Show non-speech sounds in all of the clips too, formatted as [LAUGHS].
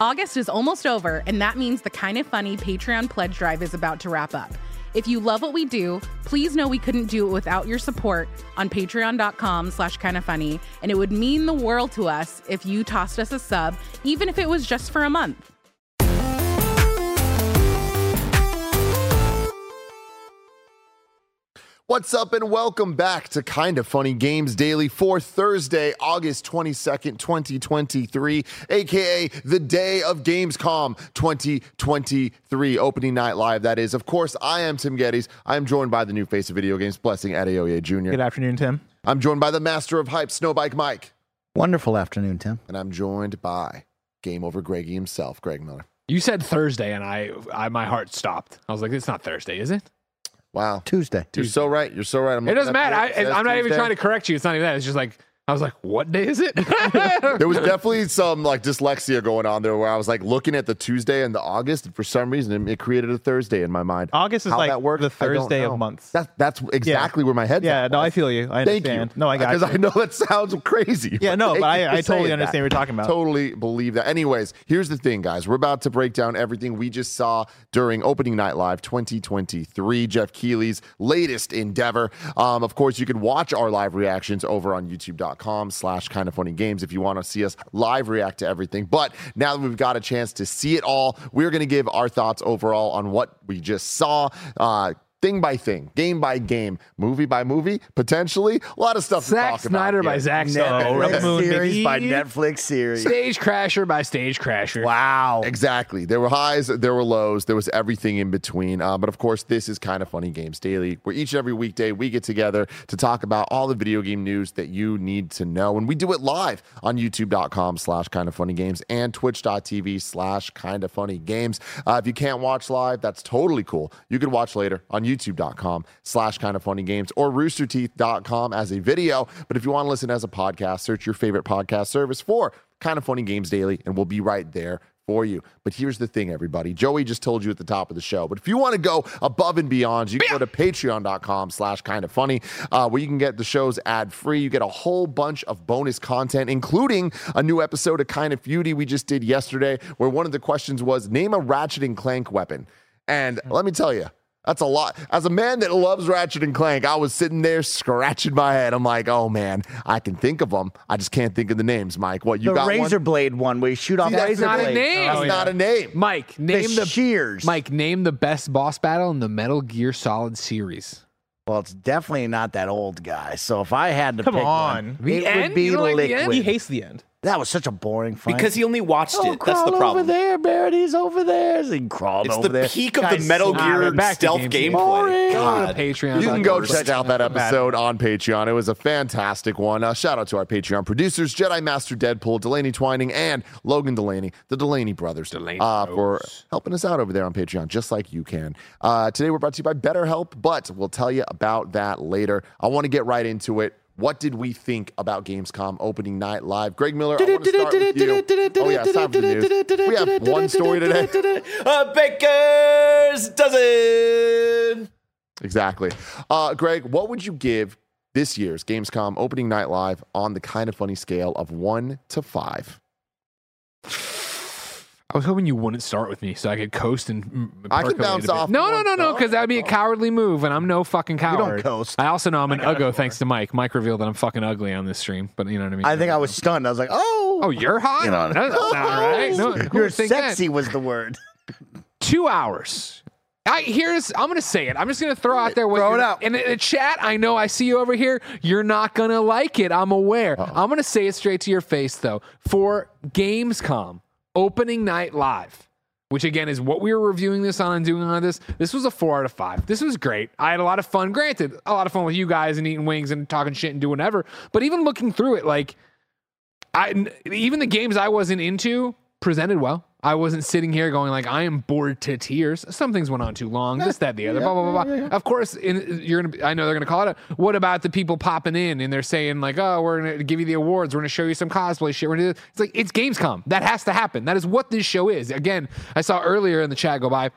August is almost over, and that means the kind of funny Patreon pledge drive is about to wrap up. If you love what we do, please know we couldn't do it without your support on patreon.com slash kind of funny, and it would mean the world to us if you tossed us a sub, even if it was just for a month. What's up, and welcome back to Kind of Funny Games Daily for Thursday, August 22nd, 2023, aka the day of Gamescom 2023, opening night live. That is, of course, I am Tim Gettys. I am joined by the new face of video games, Blessing Adeoye Jr. Good afternoon, Tim. I'm joined by the master of hype, Snowbike Mike. Wonderful afternoon, Tim. And I'm joined by Game Over Greggy himself, Greg Miller. You said Thursday, and I, I my heart stopped. I was like, "It's not Thursday, is it?" Wow. Tuesday. You're so right. You're so right. I'm It doesn't matter. I, it. It says I'm not even trying to correct you. It's not even that. It's just like I was like, "What day is it?" [LAUGHS] There was [LAUGHS] definitely some like dyslexia going on there where I was like looking at the Tuesday and the August, and for some reason it created a Thursday in my mind. August is How like that worked, the Thursday of months. That's that's exactly where my head. yeah, at. no, I feel you. I Thank understand. you. No, I got Because. I know that sounds crazy. Yeah, no, but I- I totally understand that. what you're talking about. Totally believe that. Anyways, here's the thing, guys. We're about to break down everything we just saw during Opening Night Live 2023, Jeff Keighley's latest endeavor. Um, of course, you can watch our live reactions over on youtube.com slash kind of funny games if you want to see us live react to everything. But now that we've got a chance to see it all, we're going to give our thoughts overall on what we just saw. Uh, Thing by thing, game by game, movie by movie, potentially a lot of stuff. to talk Snyder about by here. Zack Snyder. Netflix Moon, series baby. by Netflix series. Stage Crasher by Stage Crasher. Wow. Exactly. There were highs, there were lows, there was everything in between. Uh, but of course, this is kind of funny games daily, where each and every weekday we get together to talk about all the video game news that you need to know. And we do it live on youtube.com slash kind of funny games and twitch.tv slash kind of funny games. Uh, if you can't watch live, that's totally cool. You can watch later on youtube.com slash kind of funny games or roosterteeth.com as a video. But if you want to listen as a podcast, search your favorite podcast service for kind of funny games daily, and we'll be right there for you. But here's the thing, everybody. Joey just told you at the top of the show. But if you want to go above and beyond, you can go to patreon.com slash kind of funny, uh, where you can get the shows ad free. You get a whole bunch of bonus content, including a new episode of Kind of Feudy we just did yesterday, where one of the questions was name a Ratchet and Clank weapon. And let me tell you, that's a lot. As a man that loves Ratchet and Clank, I was sitting there scratching my head. I'm like, oh man, I can think of them. I just can't think of the names. Mike, what you the got? one? razor blade one where you shoot off See, that's razor not a name. Oh, that's Oh, not a name. Mike, name the the, shears. Mike, name the best boss battle in the Metal Gear Solid series. Well, it's definitely not that old guy. So if I had to Come pick on. one, The it end? would be You don't like the liquid. end? He hates the end. That was such a boring fight. Because he only watched oh, it. That's the problem. over there, Barrett. He's over there. So he crawled It's over the there. peak of the Metal Gear back stealth games. gameplay. Boring. God. Patreon. You can go check out that [LAUGHS] episode on Patreon. It was a fantastic one. Uh, shout out to our Patreon producers, Jedi Master Deadpool, Delaney Twining, and Logan Delaney, the Delaney brothers, Delaney uh, for helping us out over there on Patreon, just like you can. Uh, today we're brought to you by BetterHelp, but we'll tell you about that later. I want to get right into it. What did we think about Gamescom opening night live? Greg Miller, I want to start with you. Oh, yeah, time for the news. We have one story today. [LAUGHS] Uh, Baker's dozen. Exactly. Uh, Greg, what would you give this year's Gamescom opening night live on the kind of funny scale of one to five? I was hoping you wouldn't start with me so I could coast and. I can bounce off No, no, no, no, because that would be a cowardly move, and I'm no fucking coward. You don't coward. coast. I also know I'm an uggo thanks to Mike. Mike revealed that I'm fucking ugly on this stream, but you know what I mean. I think I was stunned. I was like, oh. Oh, you're hot. You know. That's not right. No, who You're would think that? sexy was the word. two hours. I here's I'm gonna say it. I'm just gonna throw out there what Throw it you're- out. And in the chat, I know I see you over here. You're not gonna like it. I'm aware. I'm gonna say it straight to your face though. For Gamescom opening night live, which again is what we were reviewing this on and doing on this. This was a four out of five. This was great. I had a lot of fun. Granted, a lot of fun with you guys and eating wings and talking shit and doing whatever. But even looking through it, like I even the games I wasn't into presented well. I wasn't sitting here going like I am bored to tears. Some things went on too long. This, that, the other. blah blah blah. blah. Of course, in, you're gonna. I know they're gonna call it. A, what about the people popping in and they're saying like, oh, we're gonna give you the awards. We're gonna show you some cosplay shit. We're gonna do. It's like it's Gamescom. That has to happen. That is what this show is. Again, I saw earlier in the chat go by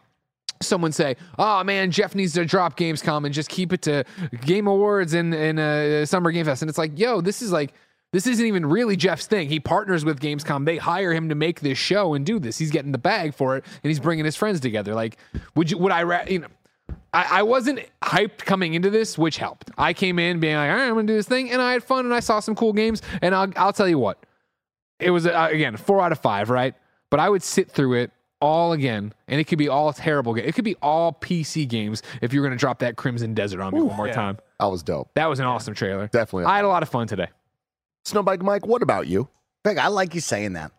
someone say, "Oh man, Jeff needs to drop Gamescom and just keep it to Game Awards and and uh, Summer Game Fest." And it's like, yo, this is like. This isn't even really Jeff's thing. He partners with Gamescom. They hire him to make this show and do this. He's getting the bag for it, and he's bringing his friends together. Like, would you? Would I? Ra- you know, I, I wasn't hyped coming into this, which helped. I came in being like, all right, I'm gonna do this thing, and I had fun, and I saw some cool games. And I'll I'll tell you what, it was uh, again four out of five, right? But I would sit through it all again, and it could be all terrible. Ga- it could be all PC games if you were going to drop that Crimson Desert on me one more time. That was dope. That was an awesome trailer. Definitely. I had a lot of fun today. Snowbike Mike, what about you? Greg, I like you saying that.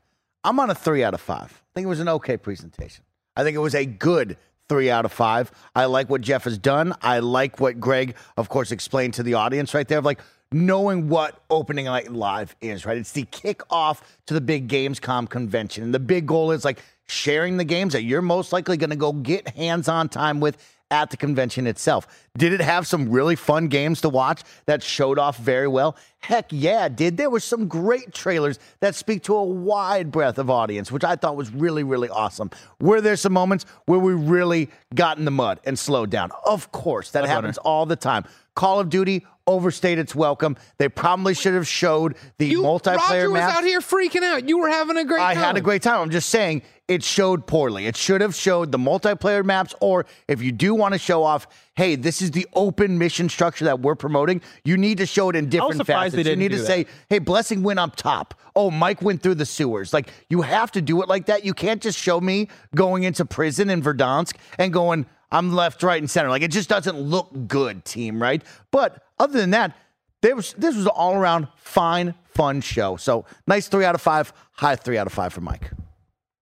I'm on a three out of five. I think it was an okay presentation. I think it was a good three out of five. I like what Jeff has done. I like what Greg, of course, explained to the audience right there of like knowing what opening night live is, right? It's the kickoff to the big Gamescom convention. And the big goal is like sharing the games that you're most likely going to go get hands on time with at the convention itself. Did it have some really fun games to watch that showed off very well? Heck yeah, it did. There were some great trailers that speak to a wide breadth of audience, which I thought was really, really awesome. Were there some moments where we really got in the mud and slowed down? Of course, that happens all the time. Call of Duty overstayed its welcome. They probably should have showed the You, multiplayer Roger was maps. out here freaking out. You were having a great I time. I had a great time. I'm just saying it showed poorly. It should have showed the multiplayer maps, or if you do want to show off, hey, this is the open mission structure that we're promoting, you need to show it in different surprised facets. they didn't you need do to that. say, hey, Blessing went up top. Oh, Mike went through the sewers. Like you have to do it like that. You can't just show me going into prison in Verdansk and going, I'm left, right, and center. Like it just doesn't look good, team, right? But other than that, there was this was an all around fine, fun show. So nice three out of five, high three out of five for Mike.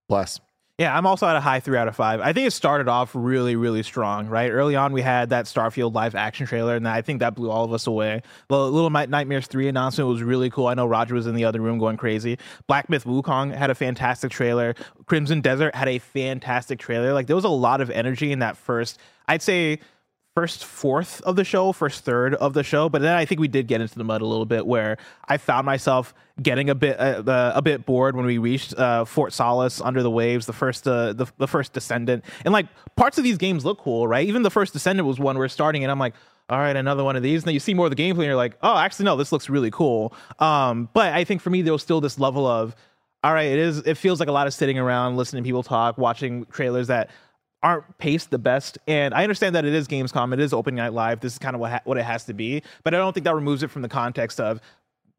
Bless. Yeah, I'm also at a high three out of five. I think it started off really, really strong, right? Early on, we had that Starfield live action trailer, and I think that blew all of us away. The Little Nightmares 3 announcement was really cool. I know Roger was in the other room going crazy. Black Myth Wukong had a fantastic trailer. Crimson Desert had a fantastic trailer. Like, there was a lot of energy in that first, I'd say, first fourth of the show, first third of the show, but then I think we did get into the mud a little bit where I found myself getting a bit uh, uh, a bit bored when we reached uh, Fort Solis under the waves, the first uh, the the first Descendant, and like parts of these games look cool, right? Even the first Descendant was one we're starting, and I'm like. All right, another one of these. And then you see more of the gameplay, and you're like, "Oh, actually, no, this looks really cool." Um, but I think for me, there was still this level of, all right, it is. It feels like a lot of sitting around, listening to people talk, watching trailers that aren't paced the best. And I understand that it is Gamescom, it is opening night live. This is kind of what ha- what it has to be. But I don't think that removes it from the context of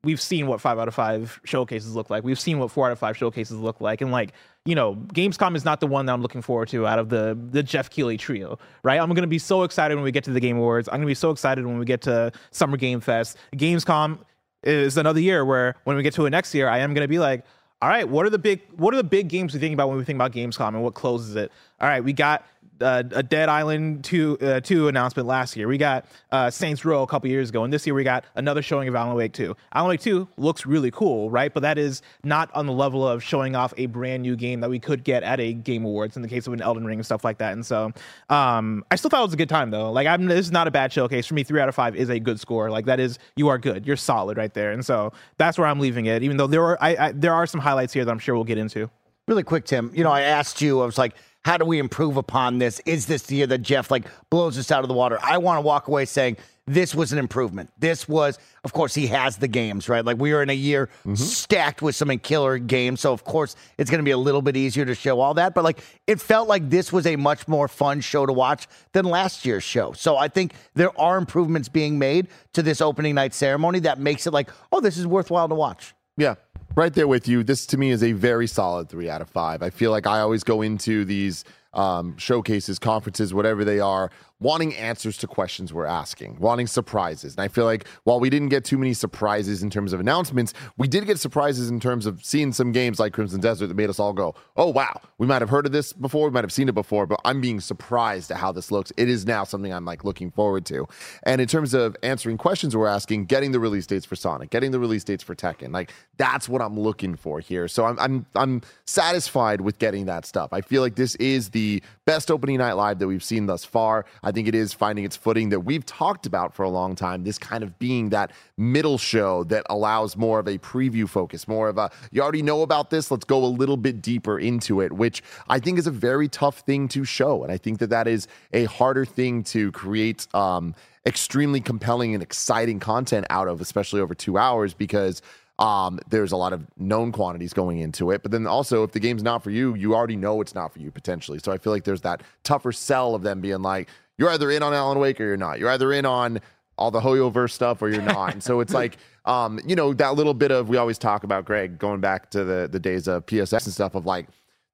we've seen what five out of five showcases look like. We've seen what four out of five showcases look like. And like, you know, Gamescom is not the one that I'm looking forward to out of the the Jeff Keighley trio, right? I'm gonna be so excited when we get to the Game Awards. I'm gonna be so excited when we get to Summer Game Fest. Gamescom is another year where when we get to it next year, I am gonna be like, all right, what are the big what are the big games we think about when we think about Gamescom and what closes it? All right, we got uh, a Dead Island 2 uh, 2 announcement last year. We got uh, Saints Row a couple years ago, and this year we got another showing of Alan Wake 2. Alan Wake 2 looks really cool, right? But that is not on the level of showing off a brand new game that we could get at a Game Awards in the case of an Elden Ring and stuff like that. And so, um, I still thought it was a good time though. Like, I'm this is not a bad showcase for me. Three out of five is a good score. Like that is you are good. You're solid right there. And so that's where I'm leaving it. Even though there are I, I there are some highlights here that I'm sure we'll get into. Really quick, Tim. You know, I asked you, I was like, how do we improve upon this? Is this the year that Jeff like blows us out of the water? I want to walk away saying this was an improvement. This was, of course, he has the games, right? Like we are in a year mm-hmm. stacked with some killer games. So of course it's gonna be a little bit easier to show all that. But like it felt like this was a much more fun show to watch than last year's show. So I think there are improvements being made to this opening night ceremony that makes it like, oh, this is worthwhile to watch. Yeah, right there with you. This to me is a very solid three out of five. I feel like I always go into these um, showcases, conferences, whatever they are, wanting answers to questions we're asking, wanting surprises. And I feel like while we didn't get too many surprises in terms of announcements, we did get surprises in terms of seeing some games like Crimson Desert that made us all go, oh, wow, we might have heard of this before, we might have seen it before, but I'm being surprised at how this looks. It is now something I'm like looking forward to. And in terms of answering questions we're asking, getting the release dates for Sonic, getting the release dates for Tekken, like that's what I'm looking for here. So I'm I'm I'm satisfied with getting that stuff. I feel like this is the best opening night live that we've seen thus far. I think it is finding its footing that we've talked about for a long time. This kind of being that middle show that allows more of a preview focus, more of a you already know about this. Let's go a little bit deeper into it, which I think is a very tough thing to show, and I think that that is a harder thing to create. Um, extremely compelling and exciting content out of, especially over two hours, because um, there's a lot of known quantities going into it. But then also, if the game's not for you, you already know it's not for you potentially. So I feel like there's that tougher sell of them being like, you're either in on Alan Wake or you're not. You're either in on all the Hoyoverse stuff or you're not. and so it's [LAUGHS] like, um, you know, that little bit of we always talk about Greg going back to the the days of PSX and stuff of like,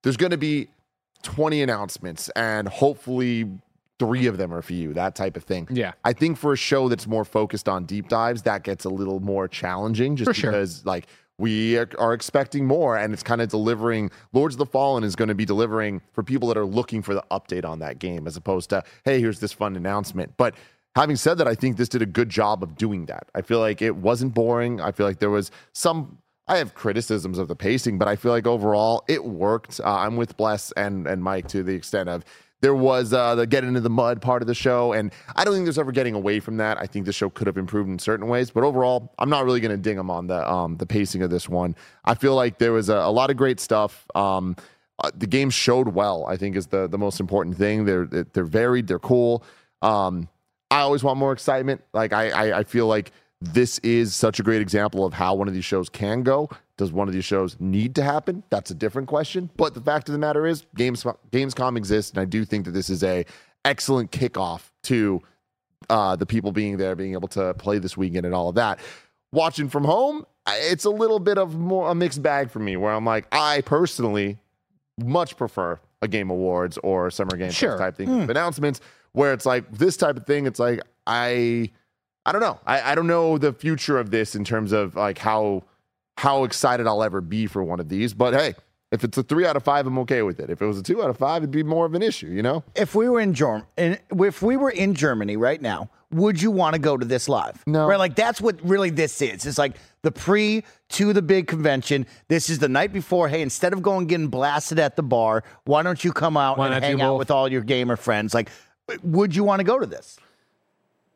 there's going to be 20 announcements and hopefully three of them are for you, that type of thing. Yeah. I think for a show that's more focused on deep dives, that gets a little more challenging just For sure. because like we are, expecting more and it's kind of delivering Lords of the Fallen is going to be delivering for people that are looking for the update on that game as opposed to, hey, here's this fun announcement. But having said that, I think this did a good job of doing that. I feel like it wasn't boring. I feel like there was some I have criticisms of the pacing, but I feel like overall it worked. Uh, I'm with Bless and and Mike to the extent of there was uh, the get into the mud part of the show, and I don't think there's ever getting away from that. I think the show could have improved in certain ways, but overall, I'm not really going to ding them on the um, the pacing of this one. I feel like there was a, a lot of great stuff. Um, uh, the game showed well. I think is the the most important thing. They're they're varied. They're cool. Um, I always want more excitement. Like I, I, I feel like this is such a great example of how one of these shows can go. Does one of these shows need to happen? That's a different question. But the fact of the matter is, Games Gamescom exists, and I do think that this is a excellent kickoff to uh, the people being there, being able to play this weekend, and all of that. Watching from home, it's a little bit of more a mixed bag for me, where I'm like, I personally much prefer a Game Awards or Summer Game Fest Sure. type thing of announcements, where it's like this type of thing. It's like I, I don't know. I, I don't know the future of this in terms of like how how excited I'll ever be for one of these. But hey, if it's a three out of five, I'm okay with it. If it was a two out of five, it'd be more of an issue, you know? If we were in Germ- in, if we were in Germany right now, would you want to go to this live? No. Right, like that's what really this is. It's like the pre to the big convention. This is the night before. Hey, instead of going getting blasted at the bar, why don't you come out Why and hang out both? with all your gamer friends? Like, would you want to go to this?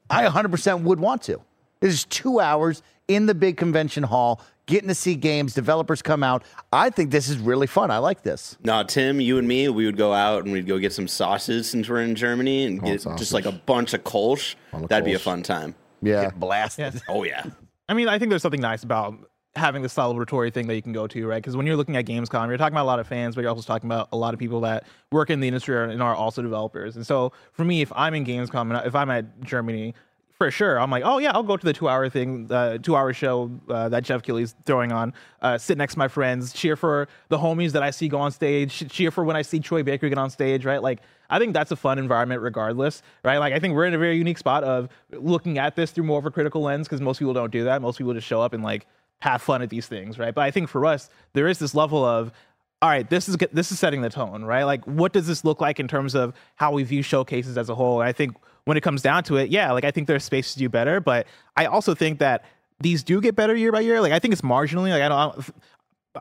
I 100% would want to. This is two hours in the big convention hall, getting to see games, developers come out. I think this is really fun. I like this. No, Tim, you and me, we would go out and we'd go get some sauces since we're in Germany and get sausage. just like a bunch of Kolsch. That'd be a fun time. Yeah. Get blasted. Yes. Oh yeah. I mean, I think there's something nice about having this celebratory thing that you can go to, right? Because when you're looking at Gamescom, you're talking about a lot of fans, but you're also talking about a lot of people that work in the industry and are also developers. And so for me, if I'm in Gamescom and if I'm at Germany, for sure, I'm like, oh yeah, I'll go to the two-hour thing, uh, two-hour show uh, that Jeff Keighley's throwing on. Uh, sit next to my friends, cheer for the homies that I see go on stage, cheer for when I see Troy Baker get on stage, right? Like, I think that's a fun environment, regardless, right? Like, I think we're in a very unique spot of looking at this through more of a critical lens because most people don't do that. Most people just show up and like have fun at these things, right? But I think for us, there is this level of all right, this is this is setting the tone, right? Like, what does this look like in terms of how we view showcases as a whole? And I think when it comes down to it, yeah, like I think there's space to do better, but I also think that these do get better year by year. Like, I think it's marginally. Like, I don't.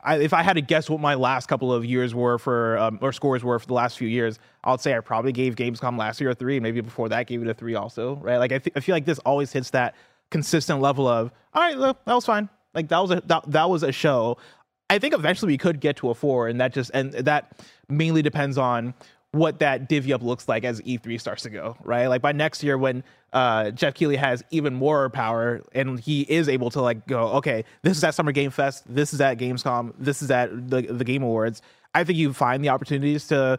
I, if I had to guess what my last couple of years were for um, or scores were for the last few years, I'd say I probably gave Gamescom last year a three, and maybe before that gave it a three also, right? Like I, th- I feel like this always hits that consistent level of all right, that was fine. Like that was a that, that was a show. I think eventually we could get to a four, and that just and that mainly depends on what that divvy up looks like as E3 starts to go, right? Like by next year when uh, Jeff Keighley has even more power and he is able to like go, okay, this is at Summer Game Fest, this is at Gamescom, this is at the the Game Awards. I think you find the opportunities to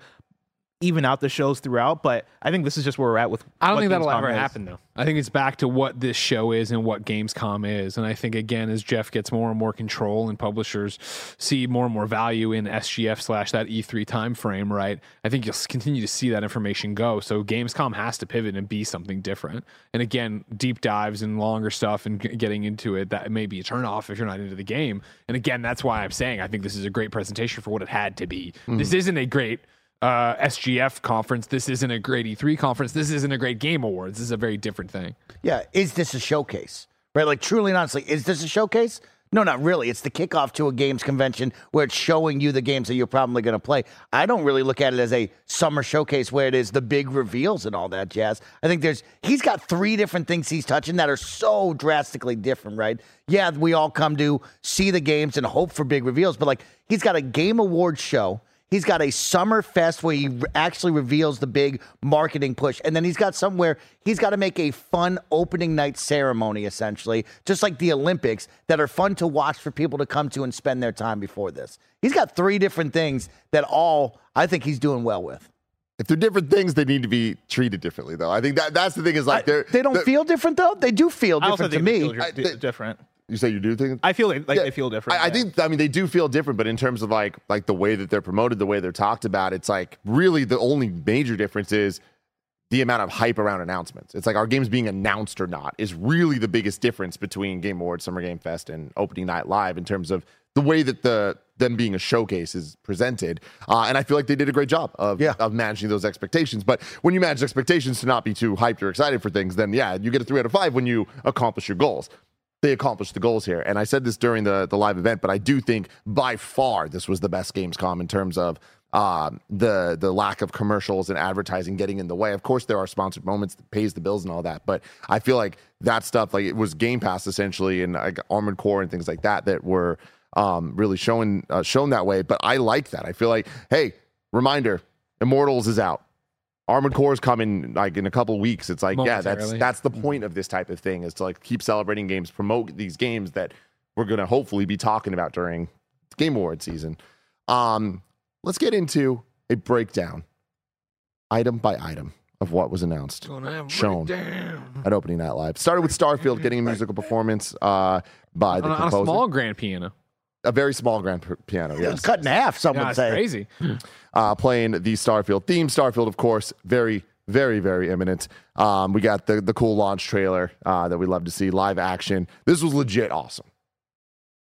even out the shows throughout, but I think this is just where we're at with. I don't what think that'll Gamescom ever is. happen though. I think it's back to what this show is and what Gamescom is. And I think again, as Jeff gets more and more control and publishers see more and more value in SGF slash that E3 timeframe, right? I think you'll continue to see that information go. So Gamescom has to pivot and be something different. And again, deep dives and longer stuff and getting into it that may be a turnoff if you're not into the game. And again, that's why I'm saying I think this is a great presentation for what it had to be. Mm-hmm. This isn't a great uh, SGF conference. This isn't a great E3 conference. This isn't a great Game Awards. This is a very different thing. Yeah, is this a showcase? Right? Like truly and honestly, is this a showcase? No, not really. It's the kickoff to a games convention where it's showing you the games that you're probably going to play. I don't really look at it as a summer showcase where it is the big reveals and all that jazz. I think there's he's got three different things he's touching that are so drastically different, right? Yeah, we all come to see the games and hope for big reveals, but like he's got a game award show. He's got a summer fest where he actually reveals the big marketing push. And then he's got somewhere he's got to make a fun opening night ceremony, essentially, just like the Olympics, that are fun to watch for people to come to and spend their time before this. He's got three different things that all I think he's doing well with. If they're different things, they need to be treated differently, though. I think that that's the thing. Is like they're They don't they're- feel different, though? They do feel I also different to think me. feel I- they- different. You say you do think? I feel like, like Yeah, they feel different. I, I yeah. think. I mean, they do feel different, but in terms of like like the way that they're promoted, the way they're talked about, it's like really the only major difference is the amount of hype around announcements. It's like our games being announced or not is really the biggest difference between Game Awards, Summer Game Fest, and Opening Night Live in terms of the way that the them being a showcase is presented. Uh, and I feel like they did a great job of, Yeah. of managing those expectations. But when you manage expectations to not be too hyped or excited for things, then yeah, you get a three out of five when you accomplish your goals they accomplished the goals here. And I said this during the the live event, but I do think by far this was the best Gamescom in terms of um, the the lack of commercials and advertising getting in the way. Of course, there are sponsored moments that pays the bills and all that, but I feel like that stuff, like it was Game Pass essentially, and like Armored Core and things like that, that were um, really showing uh, shown that way. But I like that. I feel like, hey, reminder, Immortals is out. Armored Core is coming like in a couple weeks. It's like, yeah, that's that's the point of this type of thing is to like keep celebrating games, promote these games that we're gonna hopefully be talking about during Game Award season. Um, let's get into a breakdown, item by item, of what was announced, shown at opening night live. Started with Starfield getting a musical performance uh, by the on, a- on a composer, small grand piano. A very small grand p- piano. It was cut in half, some would it's say. crazy. [CLEARS THROAT] uh, playing the Starfield theme. Starfield, of course, very, very, very imminent. Um, we got the the cool launch trailer uh, that we love to see live action. This was legit awesome.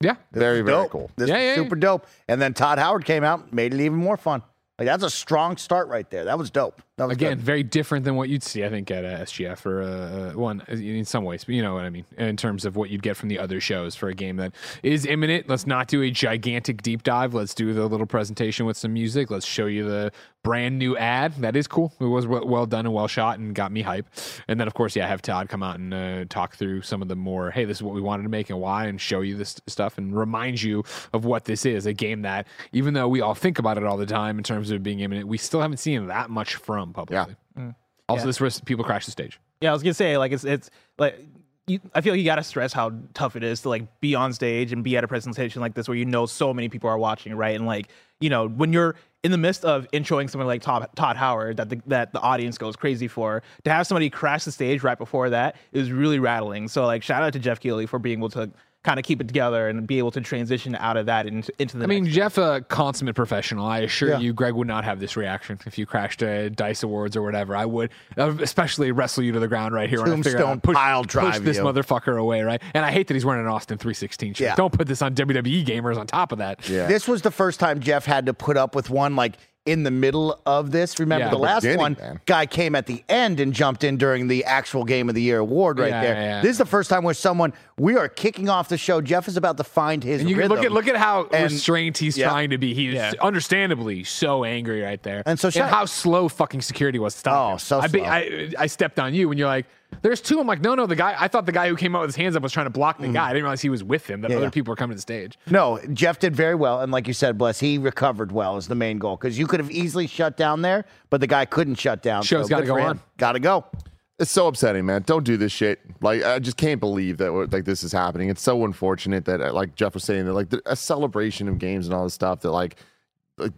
Yeah. Very, very dope. cool. This Yeah, is yeah, yeah. super dope. And then Todd Howard came out, made it even more fun. Like that's a strong start right there. That was dope. Again, good. very different than what you'd see, I think, at uh, SGF or uh, one in some ways. But you know what I mean in terms of what you'd get from the other shows for a game that is imminent. Let's not do a gigantic deep dive. Let's do the little presentation with some music. Let's show you the brand new ad. That is cool. It was well, well done and well shot and got me hype. And then of course, yeah, have Todd come out and uh, talk through some of the more. Hey, this is what we wanted to make and why, and show you this stuff and remind you of what this is. A game that even though we all think about it all the time in terms of being imminent, we still haven't seen that much from publicly. Mm. Also, this risk people crash the stage. Yeah, I was gonna say like it's it's like you, I feel like you gotta stress how tough it is to like be on stage and be at a presentation like this where you know so many people are watching, right? And like you know when you're in the midst of introing someone like Todd, Todd Howard that the, that the audience goes crazy for, to have somebody crash the stage right before that is really rattling. So like shout out to Jeff Keighley for being able to kind of keep it together and be able to transition out of that into, into the I mean, next. Jeff, a consummate professional. I assure Yeah. you, Greg would not have this reaction if you crashed a Dice Awards or whatever. I would, uh, especially wrestle you to the ground right here. when I figure Tombstone out, push, pile push drive this you. motherfucker away, right? And I hate that he's wearing an Austin 316 shirt. Yeah. Don't put this on WWE gamers on top of that. Yeah. This was the first time Jeff had to put up with one like in the middle of this. Remember Yeah. the The last one man. guy came at the end and jumped in during the actual game of the year award right Yeah, there. yeah, yeah. This is the first time where someone we are kicking off the show. Jeff is about to find his And you can rhythm. look at look at how And- restrained he's yeah. trying to be. He's Yeah. understandably so angry right there. And so shout- how slow fucking security was to stop Oh, him. so I, be- slow. I I stepped on you when you're like, "There's two. I'm like, "No, no." The guy I thought the guy who came out with his hands up was trying to block the guy. I didn't realize he was with him. That. Yeah, other yeah. people were coming to the stage. No, Jeff did very well, and like you said, bless, he recovered well is the main goal because you could have easily shut down there, but the guy couldn't shut down. Show's gotta go on. Got to go. It's so upsetting, man. Don't do this shit. Like I just can't believe that like this is happening. It's so unfortunate that uh, like Jeff was saying that like the, a celebration of games and all this stuff that like like,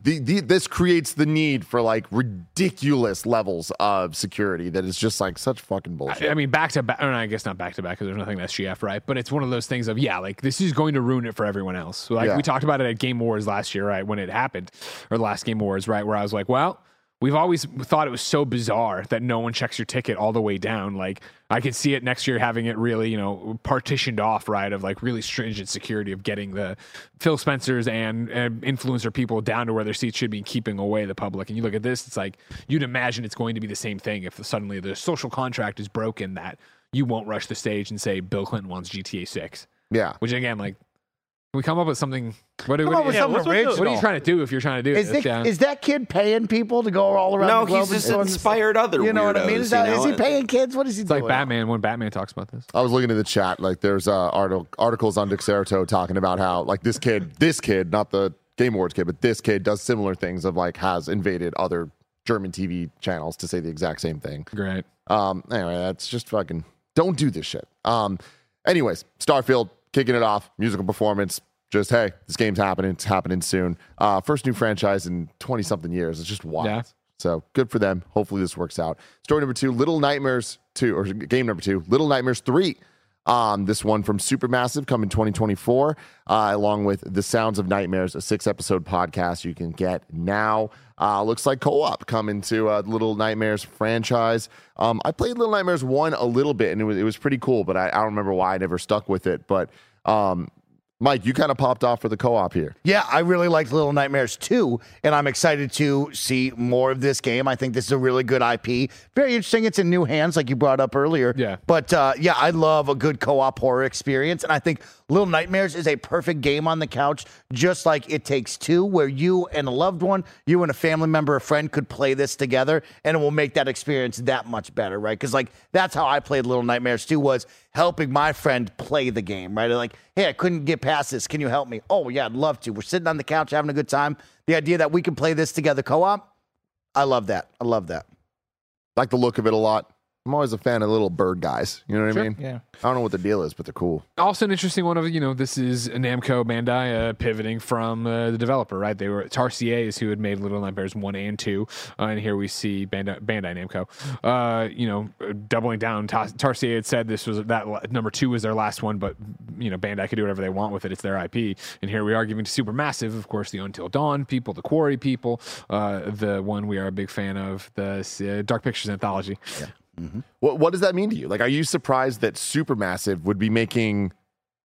the, the, this creates the need for like ridiculous levels of security that is just like such fucking bullshit. I, I mean, back to back. I guess not back to back because there's nothing that's GF, right? But it's one of those things of yeah, like this is going to ruin it for everyone else. Like Yeah. we talked about it at Game Wars last year, right? When it happened, or the last Game Wars, right? Where I was like, well. We've always thought it was so bizarre that no one checks your ticket all the way down. Like I could see it next year having it really, you know, partitioned off, right? Of like really stringent security of getting the Phil Spencers and, and influencer people down to where their seats should be, keeping away the public. And you look at this, it's like you'd imagine it's going to be the same thing if suddenly the social contract is broken that you won't rush the stage and say Bill Clinton wants GTA Six, yeah. which again, like we come up with something? What, Come what, up with yeah, something what's- what- original. what are you trying to do if you're trying to do Is, this? the, is that kid paying people to go all around No, the globe? he's and just doing this? inspired other You know what I mean? Is, that, you is he paying kids? What is he it's doing? like Batman when Batman talks about this. I was looking at the chat. Like, there's uh, article, articles on Dexerto talking about how, like, this kid, this kid, not the Game Awards kid, but this kid does similar things. Of like, has invaded other German TV channels to say the exact same thing. Great. Um, anyway, that's just fucking don't do this shit. Um, anyways, Starfield kicking it off, musical performance. Just hey, this game's happening. It's happening soon. Uh, first new franchise in twenty something years. It's just wild. Yeah. So good for them. Hopefully this works out. Story number two, Little Nightmares two, or game number two, Little Nightmares three. Um, this one from Supermassive coming 2024, uh, along with The Sounds of Nightmares, a six episode podcast you can get now. Uh, looks like co op coming to uh, Little Nightmares franchise. Um, I played Little Nightmares one a little bit and it was, it was pretty cool, but I, I don't remember why I never stuck with it. But um, Mike, you kind of popped off for the co op here. Yeah, I really liked Little Nightmares 2, and I'm excited to see more of this game. I think this is a really good IP. Very interesting. It's in new hands, like you brought up earlier. Yeah. But uh, yeah, I love a good co op horror experience, and I think Little Nightmares is a perfect game on the couch, just like It Takes Two, where you and a loved one, you and a family member, a friend could play this together, and it will make that experience that much better, right? Because like that's how I played Little Nightmares too, was helping my friend play the game, right? Like, hey, I couldn't get past this. Can you help me? Oh yeah, I'd love to. We're sitting on the couch having a good time. The idea that we can play this together co-op, I love that. I love that. Like the look of it a lot. I'm always a fan of little bird guys. You know what I mean? Yeah. I don't know what the deal is, but they're cool. also an interesting one of you know this is Namco Bandai uh, pivoting from uh, the developer right they were Tarsier is who had made Little Nightmares one and two uh, and here we see Bandai, Bandai Namco uh, you know doubling down Ta- Tarsier had said this was that number two was their last one but you know Bandai could do whatever they want with it it's their IP and here we are giving to Supermassive of course the Until Dawn people the Quarry people uh, the one we are a big fan of the uh, Dark Pictures anthology Mm-hmm. What what does that mean to you? Like, are you surprised that Supermassive would be making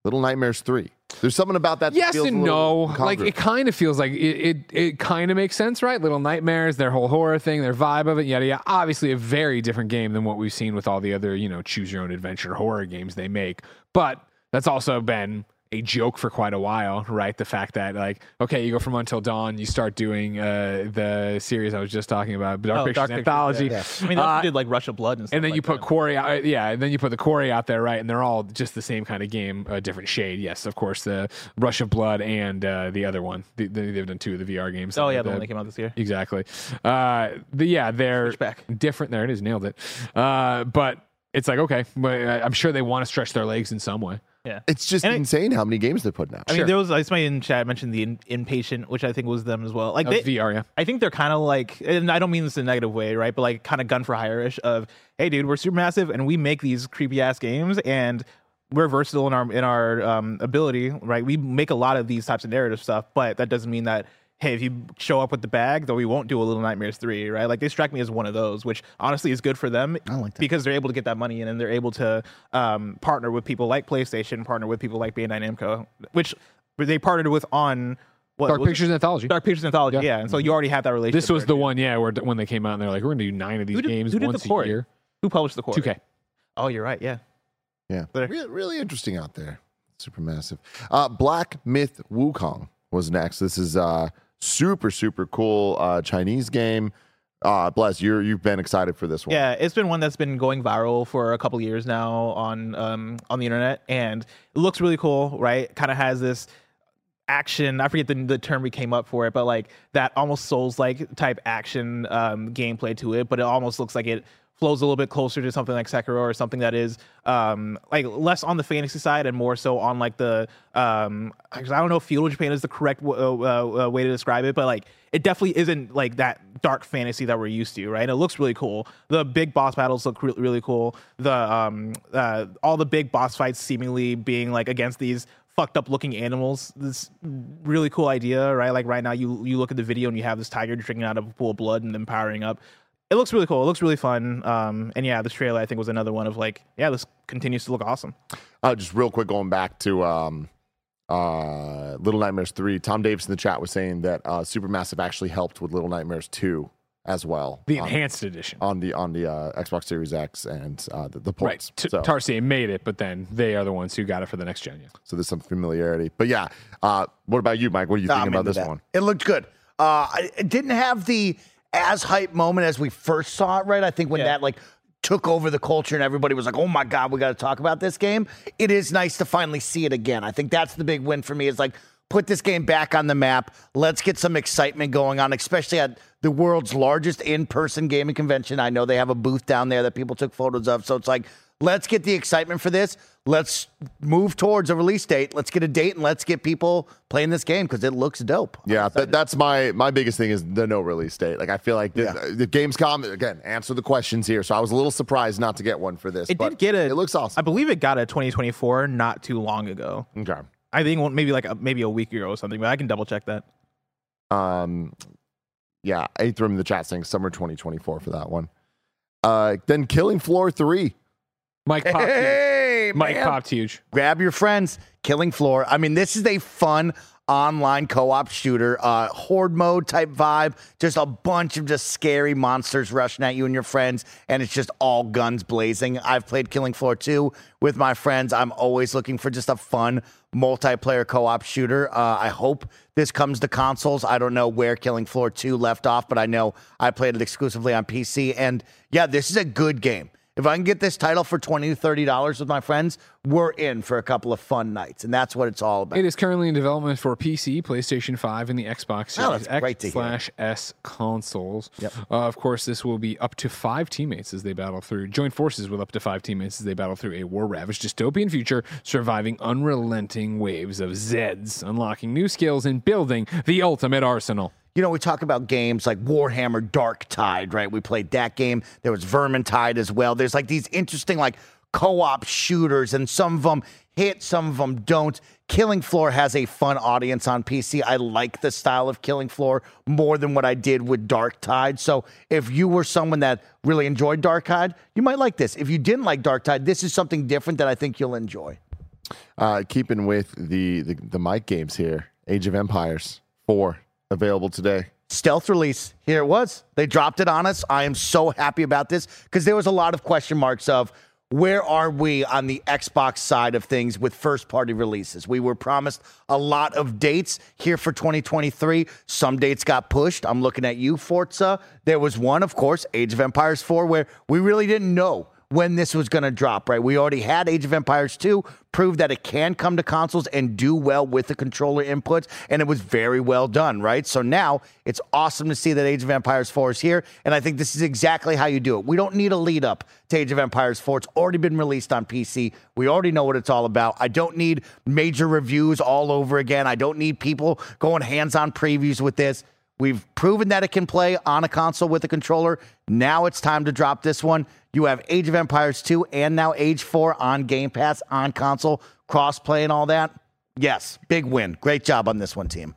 Little Nightmares three? There's something about that. that yes feels and no. Like it kind of feels like it. It, it kind of makes sense, right? Little Nightmares, their whole horror thing, their vibe of it, yada yada. Obviously, a very different game than what we've seen with all the other, you know, choose your own adventure horror games they make. But that's also been a joke for quite a while, right? The fact that like, okay, you go from Until Dawn, you start doing uh, the series I was just talking about, Dark Oh, Pictures Dark Anthology. yeah. I mean, they Uh, did like Rush of Blood and stuff. and then like you put that. Quarry out, yeah, and then you put the Quarry out there, right? And they're all just the same kind of game, a different shade. Yes, of course, the Rush of Blood and uh, the other one. The, the, they've done two of the VR games. Oh yeah, the one that came out this year. Exactly. Uh, the yeah, they're Switchback. different. There it is, nailed it. Uh, but it's like okay, I'm sure they want to stretch their legs in some way. Yeah. it's just And it- insane how many games they're putting out. I Sure. mean, there was like somebody in chat mentioned the in, inpatient, which I think was them as well. Like they, VR, yeah. I think they're kind of like, and I don't mean this in a negative way, right? But like kind of gun for hire ish of, hey, dude, we're Supermassive and we make these creepy ass games and we're versatile in our in our um, ability, right? We make a lot of these types of narrative stuff, but that doesn't mean that. Hey, if you show up with the bag, though we won't do a Little Nightmares 3, right? Like they strike me as one of those, which honestly is good for them I like that. because they're able to get that money in and they're able to um, partner with people like PlayStation, partner with people like Bandai Namco, which they partnered with on what Dark was it? Pictures Anthology. Dark Pictures Anthology, Yeah. yeah. And so you already have that relationship. This was there, the too. one, yeah, where when they came out and they're like, we're gonna do nine of these Who did, games who did once the a year. Who published the Quarry? 2K. Oh, you're right. Yeah. Yeah, There. really, really interesting out there. Supermassive. Uh, Black Myth Wukong was next. This is uh super super cool uh, Chinese game. Uh, bless you. You've been excited for this one. Yeah, it's been one that's been going viral for a couple years now on um on the internet, and it looks really cool. Right, kind of has this action. I forget the the term we came up for it, but like that almost Souls like type action um, gameplay to it. But it almost looks like it flows a little bit closer to something like Sekiro or something that is um like less on the fantasy side and more so on like the um I don't know if feudal Japan is the correct w- uh, uh, uh, way to describe it, but like it definitely isn't like that dark fantasy that we're used to, right? It looks really cool. The big boss battles look re- really cool. The um uh all the big boss fights seemingly being like against these fucked up looking animals. This really cool idea, right? Like right now you you look at the video and you have this tiger drinking out of a pool of blood and then powering up. It looks really cool. It looks really fun. Um, and yeah, this trailer I think was another one of like, yeah, this continues to look awesome. Uh, just real quick, going back to um, uh, Little Nightmares 3, Tom Davis in the chat was saying that uh, Supermassive actually helped with Little Nightmares 2 as well. The on- enhanced edition. on the on the uh, Xbox Series X and uh, the, the Right. T- so, Tarsier made it, but then they are the ones who got it for the next gen. Yeah. so there's some familiarity. But yeah, uh, what about you, Mike? What are you Nah, thinking I'm about this that. one? It looked good. Uh, it didn't have the as hype moment as we first saw it, right? I think when Yeah. that like took over the culture and everybody was like, "Oh my god, we got to talk about this game." It is nice to finally see it again. I think that's the big win for me. Is like put this game back on the map. Let's get some excitement going on, especially at the world's largest in-person gaming convention. I know they have a booth down there that people took photos of, so it's like. Let's get the excitement for this. Let's move towards a release date. Let's get a date and let's get people playing this game because it looks dope. Yeah, that, that's my my biggest thing is the no release date. Like I feel like the, Yeah. the Gamescom again answer the questions here. So I was a little surprised not to get one for this. It but did get a. It looks awesome. I believe it got a 2024 not too long ago. Okay. I think maybe like a, maybe a week ago or something, but I can double check that. Um, yeah, eighth room in the chat saying summer 2024 for that one. Uh, then Killing Floor three. Mike popped huge. Hey, Mike man. popped huge. grab your friends. Killing floor. I mean this is a fun online co-op shooter uh horde mode type vibe. Just a bunch of just scary monsters rushing at you and your friends and it's just all guns blazing. I've played killing floor 2 with my friends. I'm always looking for just a fun multiplayer co-op shooter. Uh, i hope this comes to consoles. I don't know where killing floor 2 left off but i know i played it exclusively on pc and yeah this is a good game if I can get this title for twenty to thirty dollars with my friends, we're in for a couple of fun nights, and that's what it's all about. It is currently in development for PC, PlayStation 5, and the Xbox Oh, Series great X slash S consoles. Yep. Uh, of course, this will be up to five teammates as they battle through, join forces with up to five teammates as they battle through a war ravaged dystopian future, surviving unrelenting waves of Zeds, unlocking new skills, and building the ultimate arsenal. You know, we talk about games like Warhammer Dark Tide, right? We played that game. There was Vermintide as well. There's like these interesting like co-op shooters, and some of them hit, some of them don't. Killing Floor has a fun audience on PC. I like the style of Killing Floor more than what I did with Dark Tide. So if you were someone that really enjoyed Dark Tide, you might like this. If you didn't like Dark Tide, this is something different that I think you'll enjoy. Uh, keeping with the, the the Mike games here, Age of Empires four available today. stealth release. Here it was. They dropped it on us. I am so happy about this because there was a lot of question marks of where are we on the Xbox side of things with first party releases. We were promised a lot of dates here for 2023. Some dates got pushed. I'm looking at you, Forza. There was one, of course, Age of Empires 4, where we really didn't know when this was going to drop, right? We already had Age of Empires 2 prove that it can come to consoles and do well with the controller inputs, and it was very well done, right? So now it's awesome to see that Age of Empires 4 is here, and I think this is exactly how you do it. We don't need a lead up to Age of Empires 4. It's already been released on PC. We already know what it's all about. I don't need major reviews all over again. I don't need people going hands on previews with this. We've proven that it can play on a console with a controller. Now it's time to drop this one. You have Age of Empires 2 and now Age 4 on Game Pass, on console, crossplay and all that. Yes, big win. Great job on this one, team.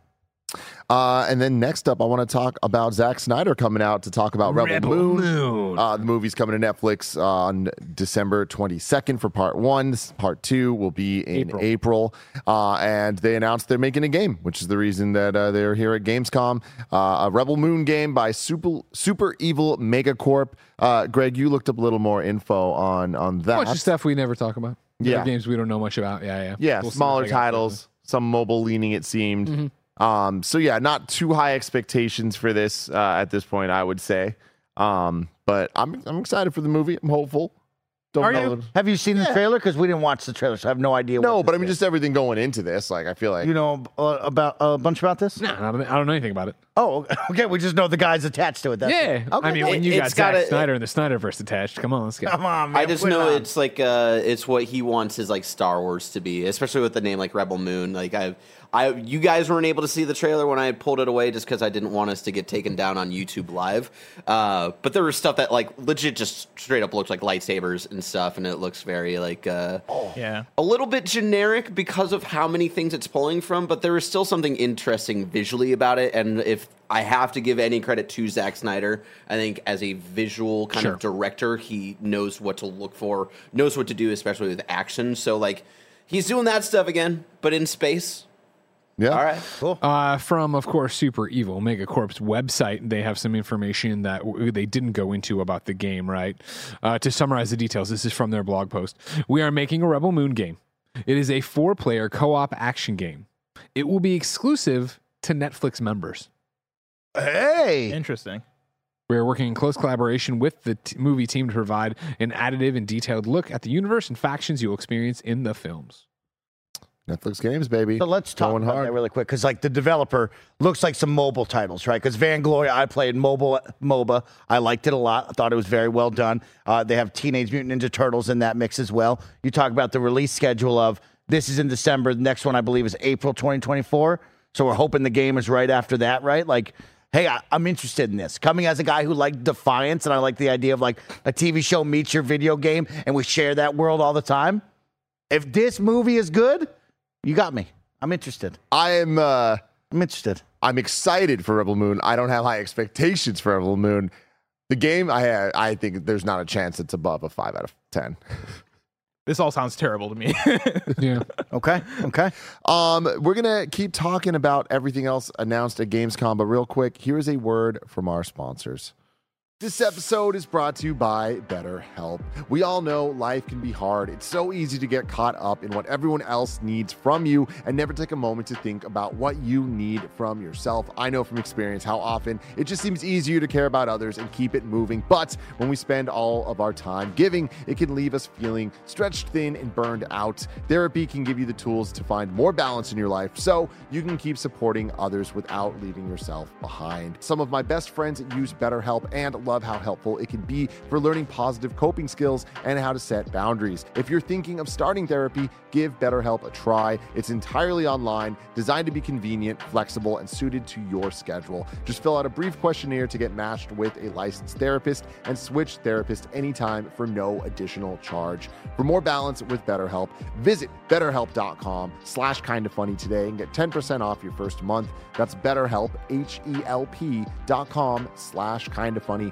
Uh, and then next up, I want to talk about Zack Snyder coming out to talk about Rebel, Rebel Moon. Moon. Uh, the movie's coming to Netflix on December 22nd for part one. Part two will be in April. April. Uh, and they announced they're making a game, which is the reason that uh, they're here at Gamescom. Uh, a Rebel Moon game by Super Super Evil Megacorp. Uh, Greg, you looked up a little more info on on that. bunch of stuff we never talk about. Yeah. Other games we don't know much about. Yeah, yeah. Yeah, We'll smaller what they got for titles, some mobile leaning, it seemed. Mm-hmm. Um, so yeah, not too high expectations for this uh, at this point, I would say. Um, but I'm I'm excited for the movie. I'm hopeful. Don't Are know. you? Have you seen the trailer? Because we didn't watch the trailer, so I have no idea. No, what but I mean, is. just everything going into this. Like, I feel like you know uh, about a bunch about this. No, I don't, I don't know anything about it. Oh, [LAUGHS] okay. We just know the guys attached to it. That's yeah. it. Okay, I mean, when you It- got it's Zack gotta- Snyder and the Snyderverse attached, come on, let's go. come on, man. I just know on. it's like uh, it's what he wants his like Star Wars to be, especially with the name like Rebel Moon. Like I, I, you guys weren't able to see the trailer when I pulled it away just because I didn't want us to get taken down on YouTube Live. Uh, but there was stuff that like legit just straight up looked like lightsabers and stuff, and it looks very like uh, Yeah. a little bit generic because of how many things it's pulling from, but there is still something interesting visually about it. And if I have to give any credit to Zack Snyder, I think as a visual kind Sure. of director, he knows what to look for, knows what to do, especially with action. So like he's doing that stuff again, but in space. Yeah. All right, cool. Uh, from, of course, Super Evil Megacorp's website, they have some information that w- they didn't go into about the game, right? Uh, to summarize the details, this is from their blog post. We are making a Rebel Moon game. It is a four player co op action game. It will be exclusive to Netflix members. Hey, Interesting. We are working in close collaboration with the t- movie team to provide an additive and detailed look at the universe and factions you will experience in the films. Netflix games, baby. So let's talk Going about hard. that really quick because, like, the developer looks like some mobile titles, right? Because Vainglory, I played mobile MOBA. I liked it a lot. I thought it was very well done. Uh, they have Teenage Mutant Ninja Turtles in that mix as well. You talk about the release schedule of this is in December. The next one, I believe, is April 2024. So we're hoping the game is right after that, right? Like, hey, I, I'm interested in this. Coming as a guy who liked Defiance, and I like the idea of like a TV show meets your video game, and we share that world all the time. If this movie is good, you got me. I'm interested. I am. Uh, I'm interested. I'm excited for Rebel Moon. I don't have high expectations for Rebel Moon. The game, I I think there's not a chance it's above a five out of ten. [LAUGHS] This all sounds terrible to me. [LAUGHS] Yeah. Okay. Okay. Um, we're gonna keep talking about everything else announced at Gamescom, but real quick, here is a word from our sponsors. This episode is brought to you by BetterHelp. We all know life can be hard. It's so easy to get caught up in what everyone else needs from you and never take a moment to think about what you need from yourself. I know from experience how often it just seems easier to care about others and keep it moving. But when we spend all of our time giving, it can leave us feeling stretched thin and burned out. Therapy can give you the tools to find more balance in your life so you can keep supporting others without leaving yourself behind. Some of my best friends use BetterHelp and love how helpful it can be for learning positive coping skills and how to set boundaries. If you're thinking of starting therapy, give BetterHelp a try. It's entirely online, designed to be convenient, flexible, and suited to your schedule. Just fill out a brief questionnaire to get matched with a licensed therapist and switch therapist anytime for no additional charge. For more balance with BetterHelp, visit betterhelp.com slash kind of funny today and get 10% off your first month. That's betterhelp, H-E-L-P dot com slash kind of funny,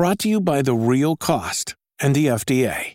Brought to you by The Real Cost and the FDA.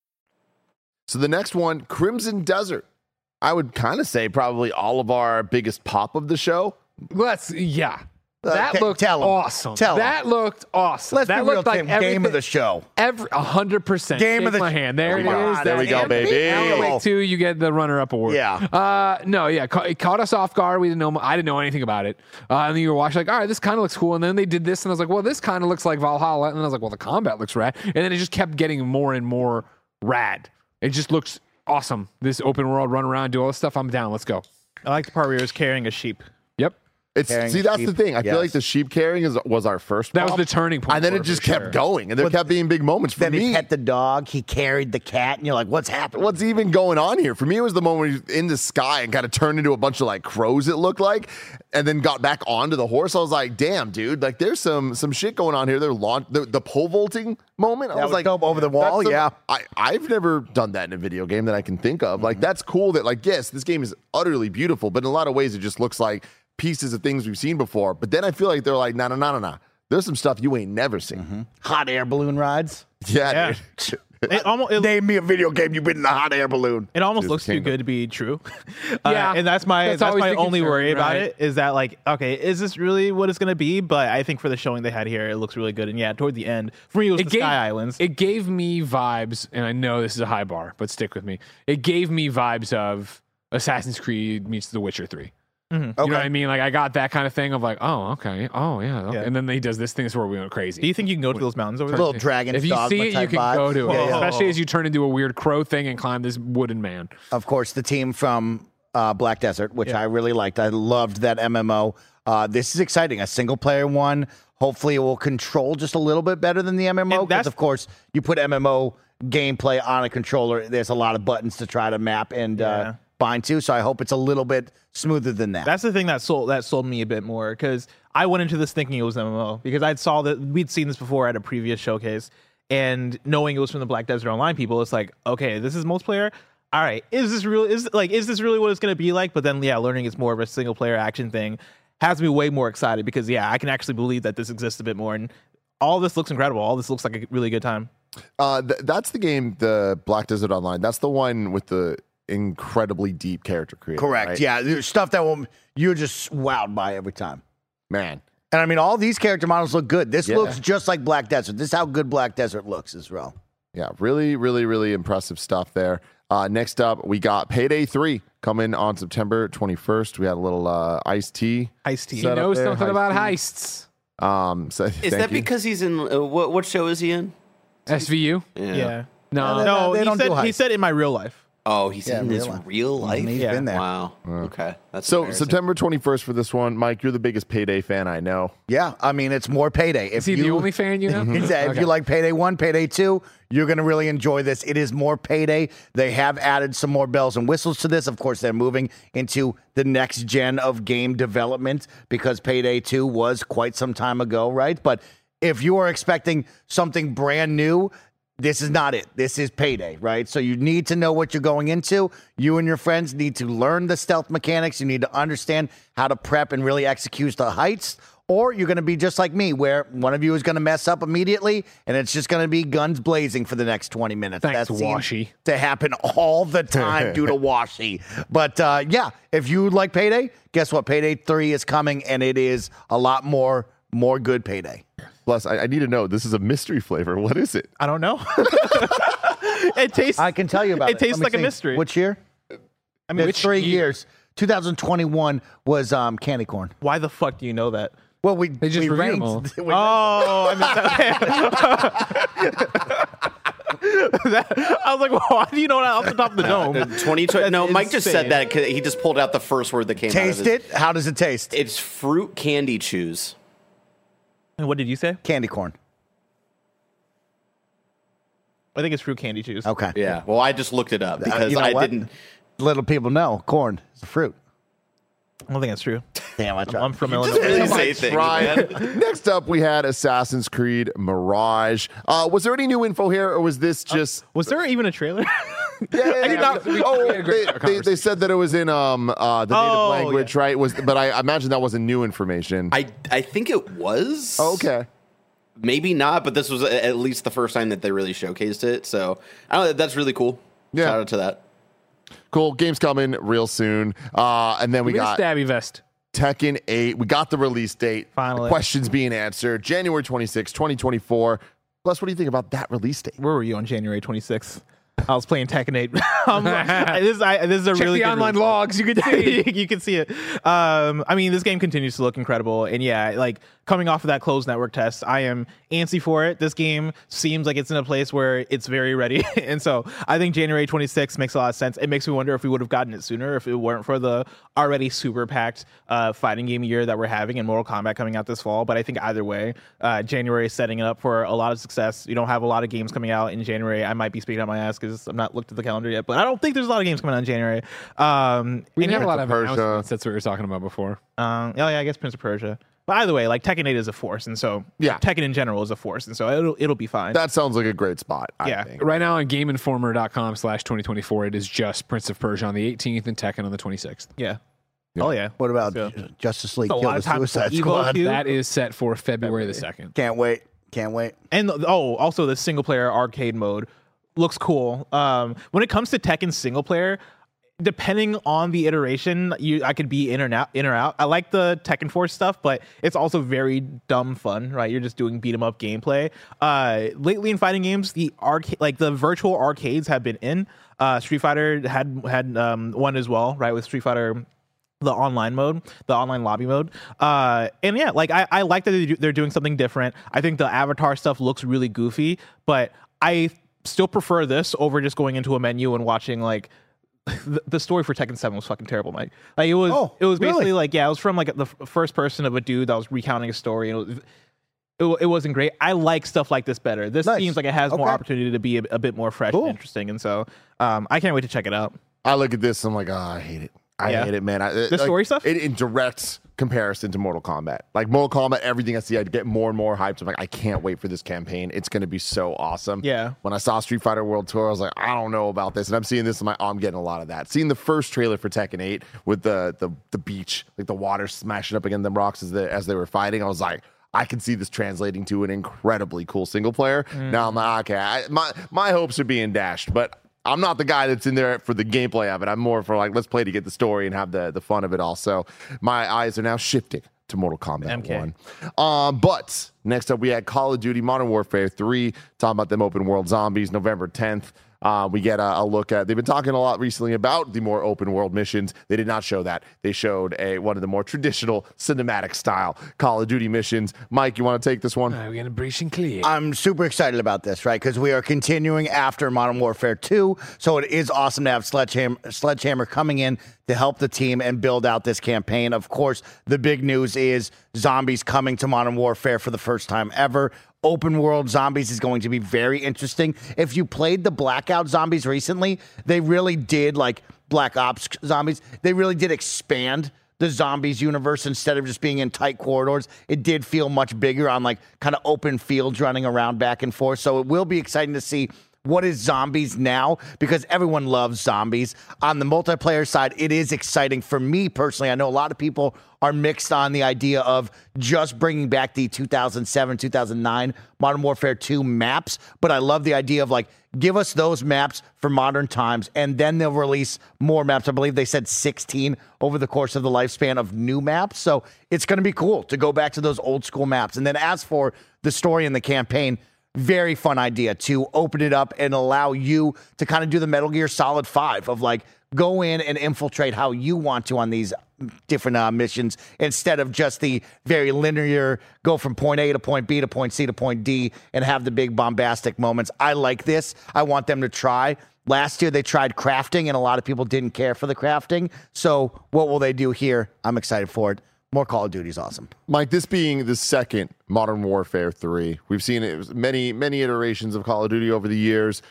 So the next one, Crimson Desert. I would kind of say probably all of our biggest pop of the show. Let's, yeah. That Okay, looked tell 'em. awesome. Tell 'em. that looked awesome. Let's that be real, looked like Tim. Game of the show. Every hundred percent. Game of the my hand. There it Come is. there we go, baby. Alan Wake two, you get the runner-up award. Yeah. Uh, no, yeah, ca- it caught us off guard. We didn't know. I didn't know anything about it. Uh, and then you were watching, like, all right, this kind of looks cool. And then they did this, and I was like, well, this kind of looks like Valhalla. And then I was like, well, the combat looks rad. And then it just kept getting more and more rad. It just looks awesome. This open world, run around, do all this stuff. I'm down. Let's go. I like the part where he was carrying a sheep. Yep. It's Carrying see that's sheep, the thing. I feel like the sheep carrying is was our first. That was the turning point and then it it, just kept sure. going, and there kept being big moments for Then me. he pet the dog. He carried the cat, and you're like, "What's happening?" What's even going on here? For me, it was the moment where he was in the sky and kind of turned into a bunch of like crows. It looked like, and then got back onto the horse. I was like, "Damn, dude! Like, there's some some shit going on here." They're launch the, the pole vaulting moment. I That was was like, dope over the wall, some- yeah. I I've never done that in a video game that I can think of. Mm-hmm. Like, that's cool. That like, yes, this game is utterly beautiful, but in a lot of ways, it just looks like pieces of things we've seen before. But then I feel like they're like, "No, no, no, no, no." There's some stuff you ain't never seen. Mm-hmm. Hot air balloon rides. [LAUGHS] Yeah, Yeah. dude. [LAUGHS] It almost it, Name me a video game you've been in a hot air balloon. it almost Dude, looks too Kingdom. good to be true. [LAUGHS] Yeah, uh, and that's my that's that's, my only concern, worry about right? it is that like okay, is this really what it's going to be? But I think for the showing they had here, it looks really good. And yeah, toward the end, for me, it was the Sky Islands. It gave me vibes, and I know this is a high bar, but stick with me. It gave me vibes of Assassin's Creed meets The Witcher 3. You know what I mean? Like I got that kind of thing of like, oh, okay, oh yeah, okay. Yeah. and then he does this thing where we went crazy. Do you think you can go to those mountains over there? Little dragon if you dogma see it, you can vibe. go to it, Yeah, yeah. especially as you turn into a weird crow thing and climb this wooden man. Of course, the team from uh, Black Desert, which I really liked. I loved that MMO. Uh, this is exciting. A single player one. Hopefully, it will control just a little bit better than the MMO. Because, of course, you put MMO gameplay on a controller, there's a lot of buttons to try to map and Yeah. uh, bind to. So I hope it's a little bit smoother than that. That's the thing that sold that sold me a bit more because I went into this thinking it was MMO because I saw that we'd seen this before at a previous showcase, and knowing it was from the Black Desert Online people, it's like, okay, this is multiplayer. All right, is this real? Is like, is this really what it's going to be like? But then, yeah, learning it's more of a single player action thing has me way more excited because yeah, I can actually believe that this exists a bit more, and all this looks incredible. All this looks like a really good time. Uh, th- that's the game, the Black Desert Online. That's the one with the incredibly deep character creation. Correct. right? Yeah, there's stuff that will you're just wowed by every time. man. And I mean, all these character models look good. This Yeah. looks just like Black Desert. This is how good Black Desert looks as well. Yeah, really, really, really impressive stuff there. Uh, next up, we got Payday 3 coming on September 21st. We had a little uh, iced tea. Ice-T. He Set knows there, something heist about tea. heists. Um, so [LAUGHS] Is that you. because he's in uh, what? What show is he in? SVU? Yeah. No, No, they he don't do said he said in my real life. Oh, he's Yeah, in his real life. real life. He's Yeah. been there. Wow. Okay, that's So. September 21st for this one. Mike, you're the biggest Payday fan I know. Yeah, I mean, it's more payday. If is he you, the only fan you know? [LAUGHS] Exactly. If Okay. you like Payday 1, Payday 2, you're going to really enjoy this. It is more Payday. They have added some more bells and whistles to this. Of course, they're moving into the next gen of game development because Payday 2 was quite some time ago, right? But if you are expecting something brand new, this is not it. This is payday, right? So you need to know what you're going into. You and your friends need to learn the stealth mechanics. You need to understand how to prep and really execute the heights. Or you're going to be just like me, where one of you is going to mess up immediately, and it's just going to be guns blazing for the next 20 minutes. Thanks, seems Washi. To happen all the time [LAUGHS] due to Washi. But uh, yeah, if you like Payday, guess what? Payday 3 is coming, and it is a lot more, more good Payday. Plus, I, I need to know this is a mystery flavor. What is it? I don't know. [LAUGHS] it tastes. I can tell you about it. It tastes Let me like a see. mystery. Which year? I mean, It's three years. 2021 was um, candy corn. Why the fuck do you know that? Well, we They just we reviewed them [LAUGHS] ranked- we Oh, I missed that. [LAUGHS] I was like, well, why do you know that off the top of the dome? 2020. No, That's Mike just said insane. that 'cause he just pulled out the first word that came out. taste of his, it. How does it taste? It's fruit candy chews. And what did you say? Candy corn. I think it's fruit candy juice. Okay. Yeah. Well, I just looked it up because Uh, you know I what? didn't. Little people know corn is a fruit. I don't think that's true. Damn, I tried. I'm from Just Illinois. really say things, man. [LAUGHS] Next up, we had Assassin's Creed Mirage. Uh, was there any new info here, or was this just? Was there even a trailer? [LAUGHS] yeah, I did not- we- oh, we had a great they, they, they said that it was in um uh, the native Oh, language, right? Was but I imagine that wasn't new information. I I think it was. Oh, okay. Maybe not, but this was at least the first time that they really showcased it. So I don't know, that's really cool. Yeah. Shout out to that. Cool. Game's coming real soon. Uh, and then we Give me got stabby vest. Tekken 8. We got the release date. Finally. Questions being answered. January 26, 2024. Plus, what do you think about that release date? Where were you on January 26th? I was playing Tekken 8. [LAUGHS] um, this, I, this is a Check really the good online release. logs. You can [LAUGHS] see. [LAUGHS] you can see it. Um, I mean, this game continues to look incredible, and yeah, like coming off of that closed network test, I am antsy for it. This game seems like it's in a place where it's very ready, and so I think January 26th makes a lot of sense. It makes me wonder if we would have gotten it sooner if it weren't for the already super packed uh, fighting game year that we're having and Mortal Kombat coming out this fall. But I think either way, uh, January is setting it up for a lot of success. You don't have a lot of games coming out in January. I might be speaking out my ass because I'm not looked at the calendar yet, but I don't think there's a lot of games coming out in January. Um, We didn't have a lot of Persia. announcements. That's what we were talking about before. um, oh yeah, I guess Prince of Persia. By the way, like Tekken 8 is a force, and so Yeah. Tekken in general is a force, and so it'll it'll be fine. That sounds like a great spot. I Yeah. think. Right now on GameInformer.com slash 2024, it is just Prince of Persia on the 18th and Tekken on the 26th. yeah. Oh yeah. What about So- Justice League a Kill lot the of time Suicide before Squad? too. That is set for February the 2nd. Can't wait. Can't wait. And oh, also the single player arcade mode looks cool. Um, when it comes to Tekken single player, depending on the iteration, you I could be in or out. In or out. I like the Tekken Force stuff, but it's also very dumb fun, right? You're just doing beat 'em up gameplay. Uh, lately in fighting games, the arcade, like the virtual arcades, have been in. Uh, Street Fighter had had um, one as well, right? With Street Fighter the online mode, the online lobby mode. Uh, and yeah, like I, I like that they do- they're doing something different. I think the avatar stuff looks really goofy, but I still prefer this over just going into a menu and watching like the, [LAUGHS] the story for Tekken 7 was fucking terrible, Mike. Like it was Oh, it was basically really? like yeah, it was from like the first person of a dude that was recounting a story and it was, it, it wasn't great. I like stuff like this better. This Nice. seems like it has more opportunity to be a, a bit more fresh Cool. and interesting, and so um, I can't wait to check it out. I look at this, I'm like, oh, I hate it. I Yeah. hate it, man. I, The story stuff? In, in direct comparison to Mortal Kombat. Like Mortal Kombat, everything I see, I get more and more hyped. I'm like, I can't wait for this campaign. It's going to be so awesome. Yeah. When I saw Street Fighter World Tour, I was like, I don't know about this. And I'm seeing this, I'm like, oh, I'm getting a lot of that. Seeing the first trailer for Tekken 8 with the the, the beach, like the water smashing up against the rocks as, the, as they were fighting, I was like, I can see this translating to an incredibly cool single player. Mm. Now I'm like, okay, I, my my hopes are being dashed, but I'm not the guy that's in there for the gameplay of it. I'm more for like, let's play to get the story and have the, the fun of it all. So my eyes are now shifting to Mortal Kombat MK. 1. Um, but next up, we had Call of Duty Modern Warfare 3, talking about them open world zombies, November 10th. Uh, we get a, a look at. They've been talking a lot recently about the more open world missions. They did not show that. They showed a one of the more traditional cinematic style Call of Duty missions. Mike, you want to take this one? We're gonna breach and clear. I'm super excited about this, right? Because we are continuing after Modern Warfare 2. So it is awesome to have Sledgehammer, Sledgehammer coming in to help the team and build out this campaign. Of course, the big news is zombies coming to Modern Warfare for the first time ever. Open world zombies is going to be very interesting. If you played the Blackout zombies recently, they really did like Black Ops zombies. They really did expand the zombies universe instead of just being in tight corridors. It did feel much bigger on like kind of open fields running around back and forth. So it will be exciting to see what is zombies now because everyone loves zombies. On the multiplayer side, it is exciting for me personally. I know a lot of people are mixed on the idea of just bringing back the 2007, 2009 Modern Warfare 2 maps, but I love the idea of like give us those maps for modern times and then they'll release more maps. I believe they said 16 over the course of the lifespan of new maps. So it's going to be cool to go back to those old school maps. And then as for the story and the campaign, very fun idea to open it up and allow you to kind of do the Metal Gear Solid 5 of like go in and infiltrate how you want to on these different uh, missions instead of just the very linear go from point A to point B to point C to point D and have the big bombastic moments. I like this. I want them to try. Last year they tried crafting and a lot of people didn't care for the crafting. So what will they do here? I'm excited for it. More Call of Duty is awesome. Mike, this being the second Modern Warfare 3, we've seen it many, many iterations of Call of Duty over the years.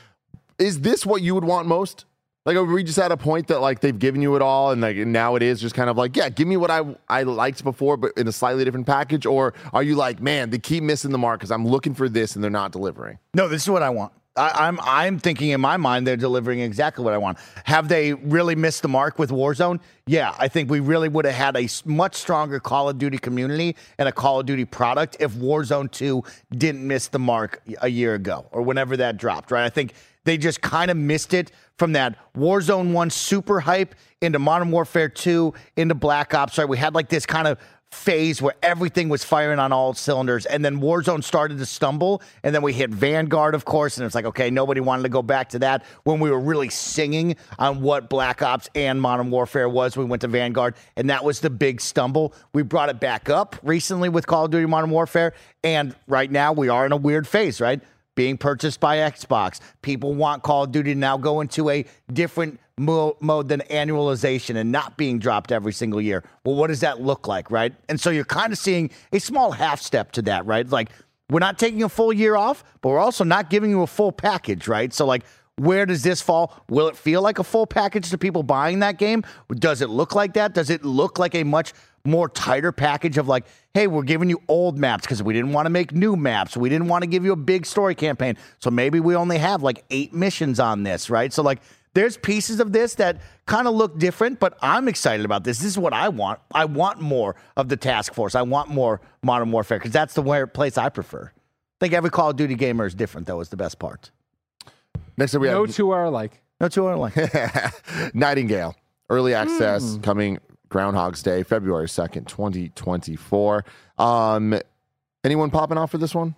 Is this what you would want most? Like, are we just at a point that like they've given you it all, and like now it is just kind of like, yeah, give me what I I liked before, but in a slightly different package, or are you like, man, they keep missing the mark because I'm looking for this and they're not delivering? No, this is what I want. I, I'm I'm thinking in my mind they're delivering exactly what I want. Have they really missed the mark with Warzone? Yeah, I think we really would have had a much stronger Call of Duty community and a Call of Duty product if Warzone 2 didn't miss the mark a year ago or whenever that dropped, right? I think they just kind of missed it from that Warzone 1 super hype into Modern Warfare 2 into Black Ops, right? We had like this kind of phase where everything was firing on all cylinders and then Warzone started to stumble and then we hit Vanguard of course and it's like okay nobody wanted to go back to that when we were really singing on what Black Ops and Modern Warfare was we went to Vanguard and that was the big stumble. We brought it back up recently with Call of Duty Modern Warfare and right now we are in a weird phase right? Being purchased by Xbox. People want Call of Duty to now go into a different mo- mode than annualization and not being dropped every single year. Well, what does that look like, right? And so you're kind of seeing a small half step to that, right? Like we're not taking a full year off, but we're also not giving you a full package, right? So like where does this fall? Will it feel like a full package to people buying that game? Does it look like that? Does it look like a much more tighter package of like, hey, we're giving you old maps because we didn't want to make new maps. We didn't want to give you a big story campaign. So maybe we only have like eight missions on this, right? So like there's pieces of this that kind of look different, but I'm excited about this. This is what I want. I want more of the task force. I want more modern warfare because that's the where place I prefer. I think every Call of Duty gamer is different, though, is the best part. Next up, we no have two are alike. No two are like [LAUGHS] Nightingale, early access coming Groundhog's Day, February 2nd, 2024. Um, anyone popping off for this one?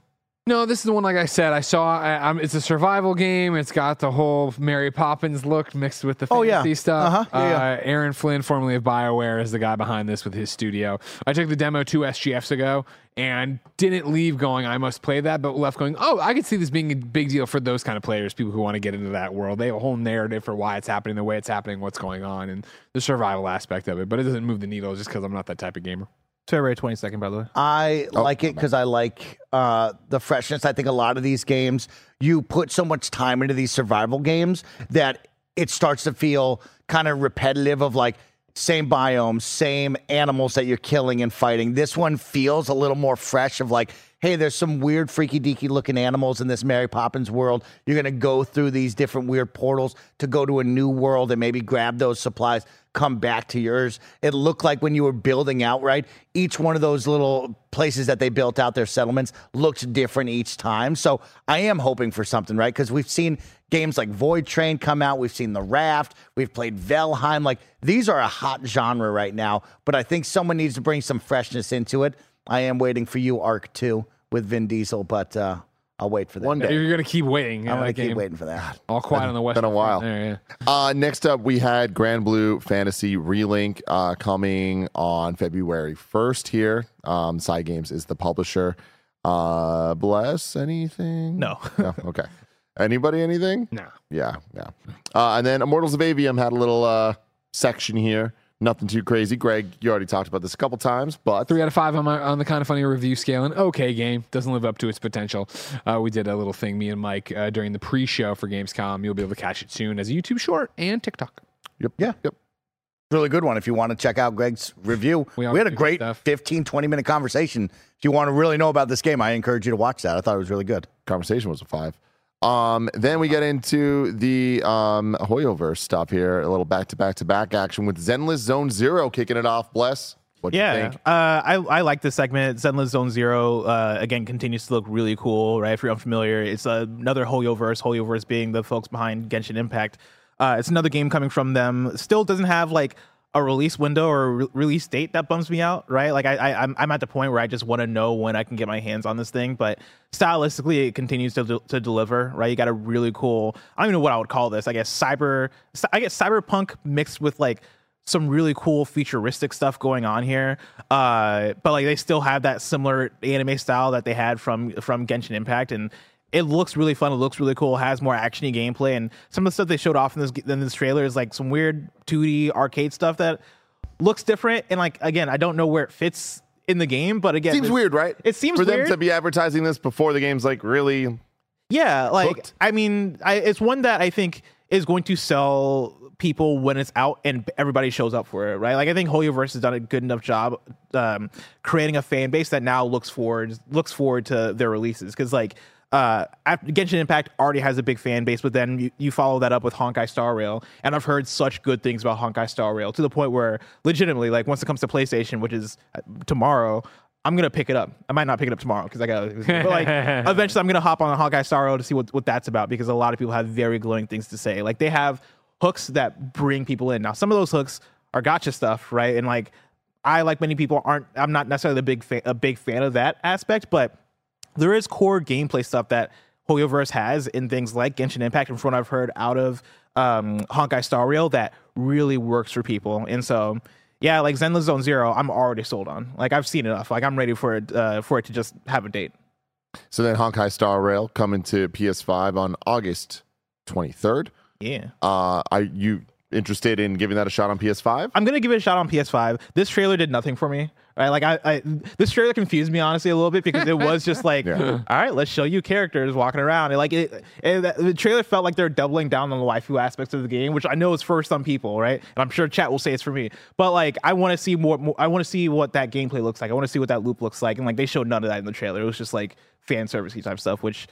No, this is the one. Like I said, I saw. I, I'm, it's a survival game. It's got the whole Mary Poppins look mixed with the Oh, fantasy yeah. stuff. Uh-huh. Yeah, yeah. Uh, Aaron Flynn, formerly of Bioware, is the guy behind this with his studio. I took the demo two SGFs ago and didn't leave going. I must play that, but left going. Oh, I could see this being a big deal for those kind of players, people who want to get into that world. They have a whole narrative for why it's happening, the way it's happening, what's going on, and the survival aspect of it. But it doesn't move the needle just because I'm not that type of gamer. February 22nd, by the way. I Oh, like it because I like uh, the freshness. I think a lot of these games, you put so much time into these survival games that it starts to feel kind of repetitive of like same biomes, same animals that you're killing and fighting. This one feels a little more fresh of like, hey, there's some weird, freaky deaky looking animals in this Mary Poppins world. You're going to go through these different weird portals to go to a new world and maybe grab those supplies, come back to yours. It looked like when you were building out, right? Each one of those little places that they built out their settlements looked different each time. So I am hoping for something, right? Because we've seen games like Void Train come out. We've seen The Raft. We've played Valheim. Like these are a hot genre right now. But I think someone needs to bring some freshness into it. I am waiting for you, ARK 2 with Vin Diesel, but uh, I'll wait for that. One day. You're gonna keep waiting. I'm gonna game. keep waiting for that. All quiet on the west. been a while. There, yeah. Uh, next up, we had Granblue Fantasy Relink uh, coming on February 1st here. Um, Cygames is the publisher. Uh, bless anything? No. no. Okay. Anybody anything? No. Yeah, yeah. Uh, and then Immortals of Aveum had a little uh, section here. Nothing too crazy. Greg, you already talked about this a couple times, but Three out of five on my on the kind of funny review scale. An okay game doesn't live up to its potential. Uh, we did a little thing, me and Mike, uh, during the pre-show for Gamescom. You'll be able to catch it soon as a YouTube short and TikTok. yep, Yeah. yep. Really good one if you want to check out Greg's review. We We, had a great stuff. 15, 20 minute conversation. If you want to really know about this game, I encourage you to watch that. I thought it was really good. Conversation was a five. Um, then we get into the um, Hoyoverse stuff here. A little back to back to back action with Zenless Zone Zero kicking it off. Bless. What yeah, you think? Uh, I I like this segment. Zenless Zone Zero uh, again continues to look really cool. Right, if you're unfamiliar, it's another Hoyoverse. Hoyoverse being the folks behind Genshin Impact. Uh, it's another game coming from them. Still doesn't have like a release window or re- release date that bums me out. Right, like I, I I'm I'm at the point where I just want to know when I can get my hands on this thing. But stylistically, it continues to to deliver. Right, you got a really cool. I don't even know what I would call this. I guess cyber. I guess cyberpunk mixed with like some really cool futuristic stuff going on here. Uh, but like they still have that similar anime style that they had from from Genshin Impact, and it looks really fun. It looks really cool. Has more actiony gameplay, and some of the stuff they showed off in this in this trailer is like some weird 2D arcade stuff that looks different. And like again, I don't know where it fits in the game, but again, Seems weird, right? It seems for weird. them to be advertising this before the game's like really. Yeah, like hooked. I mean, I, it's one that I think is going to sell people when it's out and everybody shows up for it, right? Like I think Hoyoverse has done a good enough job um, creating a fan base that now looks forward looks forward to their releases because like. Uh, Genshin Impact already has a big fan base, but then you, you follow that up with Honkai Star Rail, and I've heard such good things about Honkai Star Rail to the point where, legitimately, like once it comes to PlayStation, which is uh, tomorrow, I'm gonna pick it up. I might not pick it up tomorrow because I got. But like, [LAUGHS] eventually, I'm gonna hop on Honkai Star Rail to see what, what that's about because a lot of people have very glowing things to say. Like they have hooks that bring people in. Now, some of those hooks are gacha stuff, right? And like, I like many people aren't. I'm not necessarily a big a big fan of that aspect, but there is core gameplay stuff that Hoyoverse has in things like Genshin Impact and from what I've heard out of um, Honkai Star Rail that really works for people. And so, yeah, like Zenless Zone Zero, I'm already sold on. Like I've seen enough. Like I'm ready for it uh, for it to just have a date. So then Honkai Star Rail coming to PS5 on August 23rd. Yeah. Uh, I you interested in giving that a shot on PS5? I'm gonna give it a shot on PS5. This trailer did nothing for me. Right, like I, I this trailer confused me honestly a little bit because it was just [LAUGHS] like, Yeah. all right, let's show you characters walking around. And like it, it, the trailer felt like they're doubling down on the waifu aspects of the game, which I know is for some people, right? And I'm sure chat will say it's for me. But like, I want to see more, more. I want to see what that gameplay looks like. I want to see what that loop looks like. And like, they showed none of that in the trailer. It was just like fan servicey type stuff, which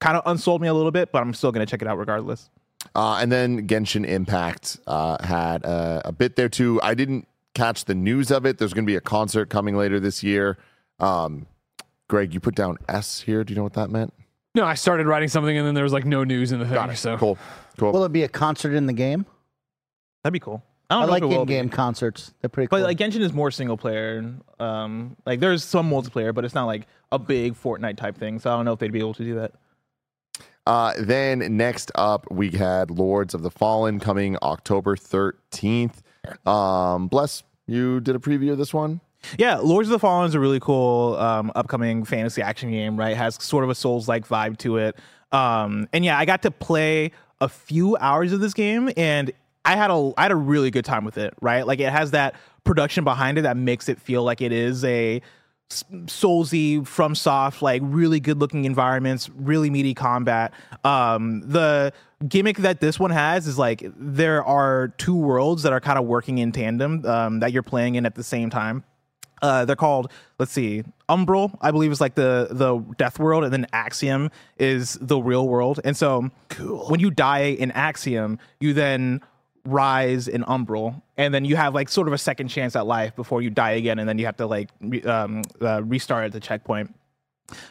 kind of unsold me a little bit. But I'm still gonna check it out regardless. Uh, and then Genshin Impact uh, had uh, a bit there too. I didn't catch the news of it. There's going to be a concert coming later this year. Um, Greg, you put down S here. Do you know what that meant? No, I started writing something and then there was like no news in the thing. So Cool. Cool. Will it be a concert in the game? That'd be cool. I I, don't know like if it be. in-game concerts. They're pretty cool. But like Genshin is more single player. Um, like there's some multiplayer, but it's not like a big Fortnite type thing. So I don't know if they'd be able to do that. Uh, then next up, we had Lords of the Fallen coming October 13th. Um, Bless, you did a preview of this one? Yeah, Lords of the Fallen is a really cool um, upcoming fantasy action game. Right, has sort of a Souls like vibe to it. Um, and yeah, I got to play a few hours of this game, and I had a I had a really good time with it. Right, like it has that production behind it that makes it feel like it is a Soulsy FromSoft, like really good looking environments, really meaty combat. Um, the gimmick that this one has is like there are two worlds that are kind of working in tandem um, that you're playing in at the same time. Uh, they're called, let's see, Umbral, I believe is like the the death world, and then Axiom is the real world. And so, cool. when you die in Axiom, you then rise in Umbral, and then you have like sort of a second chance at life before you die again, and then you have to like re- um, uh, restart at the checkpoint.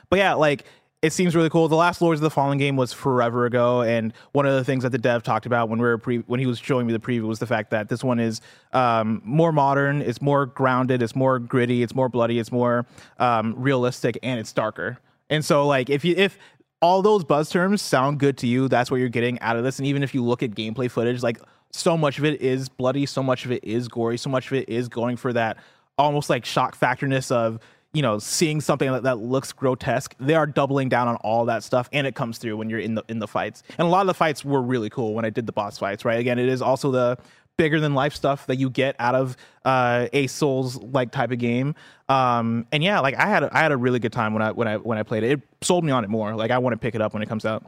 But yeah, like it seems really cool. The last Lords of the Fallen game was forever ago, and one of the things that the dev talked about when we were pre- when he was showing me the preview was the fact that this one is um, more modern, it's more grounded, it's more gritty, it's more bloody, it's more um, realistic, and it's darker. And so, like, if you if all those buzz terms sound good to you, that's what you're getting out of this. And even if you look at gameplay footage, like so much of it is bloody, so much of it is gory, so much of it is going for that almost like shock factorness of you know seeing something that, that looks grotesque. They are doubling down on all that stuff and it comes through when you're in the in the fights. And a lot of the fights were really cool when i did the boss fights right? Again it is also the bigger than life stuff that you get out of uh, a souls like type of game. Um, and yeah like i had a, i had a really good time when i when i when i played it. It sold me on it more. Like i want to pick it up when it comes out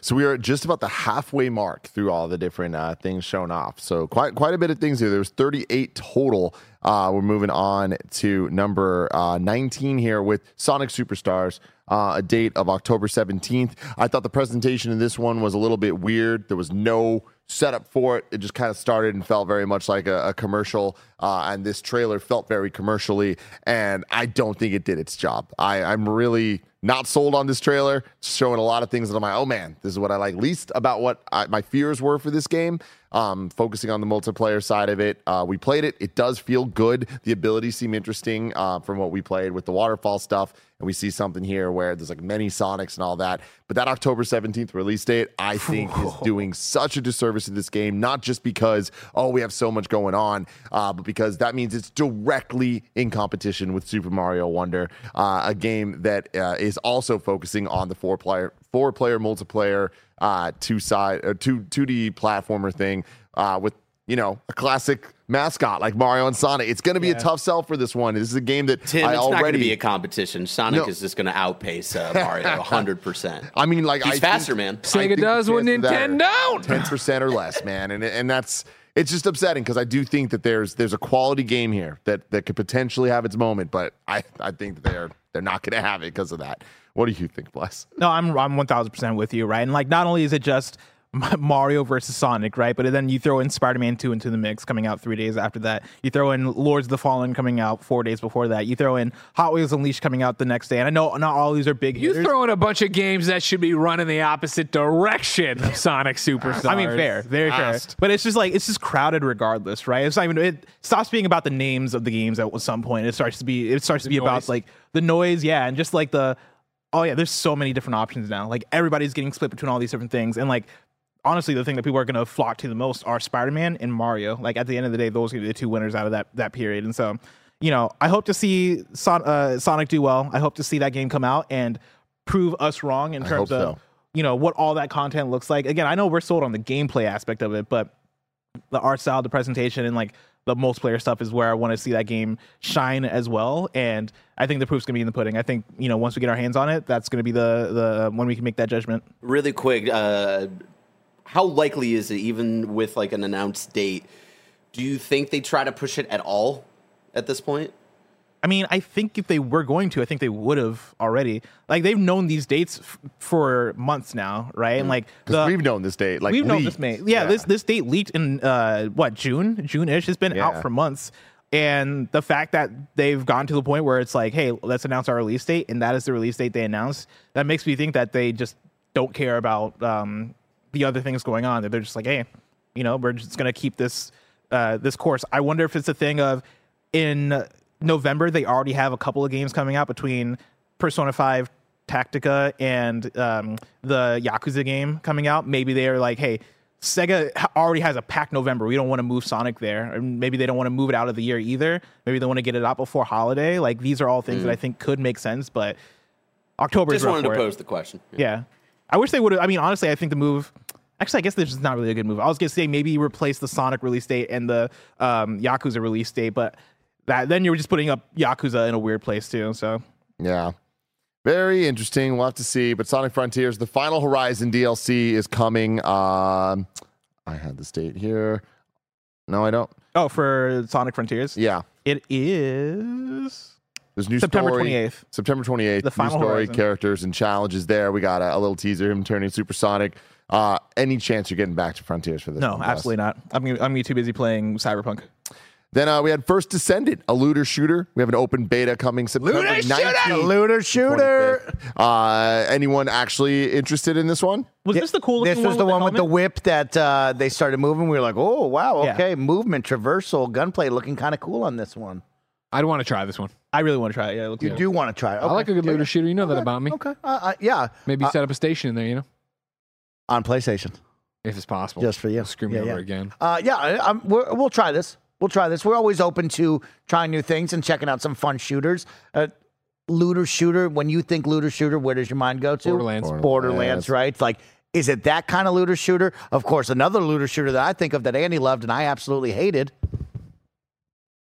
So we are just about the halfway mark through all the different uh, things shown off. So quite quite a bit of things here. There was 38 total. Uh, we're moving on to number uh, 19 here with Sonic Superstars. Uh, a date of October 17th. I thought the presentation in this one was a little bit weird. There was no setup for it. It just kind of started and felt very much like a, a commercial. Uh, and this trailer felt very commercially. And I don't think it did its job. I, I'm really not sold on this trailer. Showing a lot of things that I'm like, oh man, this is what I like least about what I, my fears were for this game. Um, focusing on the multiplayer side of it, uh, we played it. It does feel good. The abilities seem interesting uh, from what we played with the waterfall stuff, and we see something here where there's like many Sonics and all that. But that October 17th release date, I think, is doing such a disservice to this game. Not just because oh we have so much going on, uh, but because that means it's directly in competition with Super Mario Wonder, uh, a game that uh, is also focusing on the four player four player multiplayer uh, two side or two two D platformer thing uh, with you know a classic mascot like Mario and Sonic. It's going to be a tough sell for this one. This is a game that Tim, I it's not going to already be a competition. Sonic No. is just going to outpace uh, Mario 100%. [LAUGHS] I mean, like He's I faster, think- man. Sega does the what Nintendo don't. Ten percent or less, man, and and that's it's just upsetting because I do think that there's there's a quality game here that that could potentially have its moment, but I I think they're they're not going to have it because of that. What do you think, Bless? No, I'm I'm one thousand percent with you, right? And like, not only is it just [LAUGHS] Mario versus Sonic, right? But then you throw in Spider-Man Two into the mix, coming out three days after that. You throw in Lords of the Fallen coming out four days before that. You throw in Hot Wheels Unleashed coming out the next day. And I know not all these are big You hitters. throw in a bunch of games that should be running in the opposite direction of Sonic Superstars. [LAUGHS] I mean, fair, very fair. Fast. But it's just like it's just crowded regardless, right? It's not even. It stops being about the names of the games at some point. It starts to be. It starts to be about noise. like the noise, yeah, and just like the. Oh yeah, there's so many different options now. Like everybody's getting split between all these different things, and like honestly, the thing that people are going to flock to the most are Spider-Man and Mario. Like at the end of the day, those are gonna be the two winners out of that that period. And so, you know, I hope to see Son- uh, Sonic do well. I hope to see that game come out and prove us wrong in terms of so. you know what all that content looks like. Again, I know we're sold on the gameplay aspect of it, but the art style, the presentation, and like the multiplayer stuff is where I want to see that game shine as well. And I think the proof's gonna be in the pudding. I think you know once we get our hands on it, that's gonna be the the when we can make that judgment. Really quick, uh, how likely is it, even with like an announced date, do you think they try to push it at all at this point? I mean, I think if they were going to, I think they would have already. Like they've known these dates f- for months now, right? And like the- we've known this date. Like we've known leaked. this May. Yeah, this this date leaked in uh what June, June ish. It's been Yeah. out for months, and the fact that they've gone to the point where it's like, hey, let's announce our release date, and that is the release date they announced. That makes me think that they just don't care about um the other things going on. That they're just like, hey, you know, we're just gonna keep this uh, this course. I wonder if it's a thing of in November they already have a couple of games coming out between Persona Five Tactica and um, the Yakuza game coming out. Maybe they are like, hey. Sega already has a packed November. We don't want to move Sonic there. Or maybe they don't want to move it out of the year either. Maybe they want to get it out before holiday. Like these are all things that I think could make sense, but October is Just wanted to it. pose the question. Yeah. I wish they would have. I mean, honestly, I think the move. Actually, I guess this is not really a good move. I was gonna say maybe replace the Sonic release date and the um, Yakuza release date, but that then you're just putting up Yakuza in a weird place too. So Yeah. Very interesting. We'll have to see. But Sonic Frontiers, the final Horizon DLC is coming. Um, I had this date here. No, I don't. oh, for Sonic Frontiers, Yeah. it is There's new September story. 28th. September 28th. The final new story, Horizon. characters, and challenges there. We got a, a little teaser, him turning supersonic. Uh, any chance you're getting back to Frontiers for this? No, absolutely not. I'm gonna, I'm gonna be too busy playing Cyberpunk. Then uh, we had First Descendant, a looter shooter. We have an open beta coming September 19th. Looter shooter. 25th. Uh, anyone actually interested in this one? Was this the cool? This looking was the one with the helmet? whip that uh, they started moving. We were like, oh wow, Yeah. okay, movement, traversal, gunplay, looking kind of cool on this one. I'd want to try this one. I really want to try it. Yeah, it looks You good. do want to try it? I like a good looter shooter. You know that about me. Okay, uh, uh, yeah, Maybe Uh, set up a station in there, you know, on PlayStation, if it's possible. just for you. Screw me Yeah, over yeah. again. Uh, yeah, I, I'm, we're, we'll try this. We'll try this. We're always open to trying new things and checking out some fun shooters. Uh, looter shooter. When you think looter shooter, where does your mind go to? Borderlands. Borderlands, Borderlands. right? It's like, is it that kind of looter shooter? Of course, another looter shooter that I think of that Andy loved and I absolutely hated.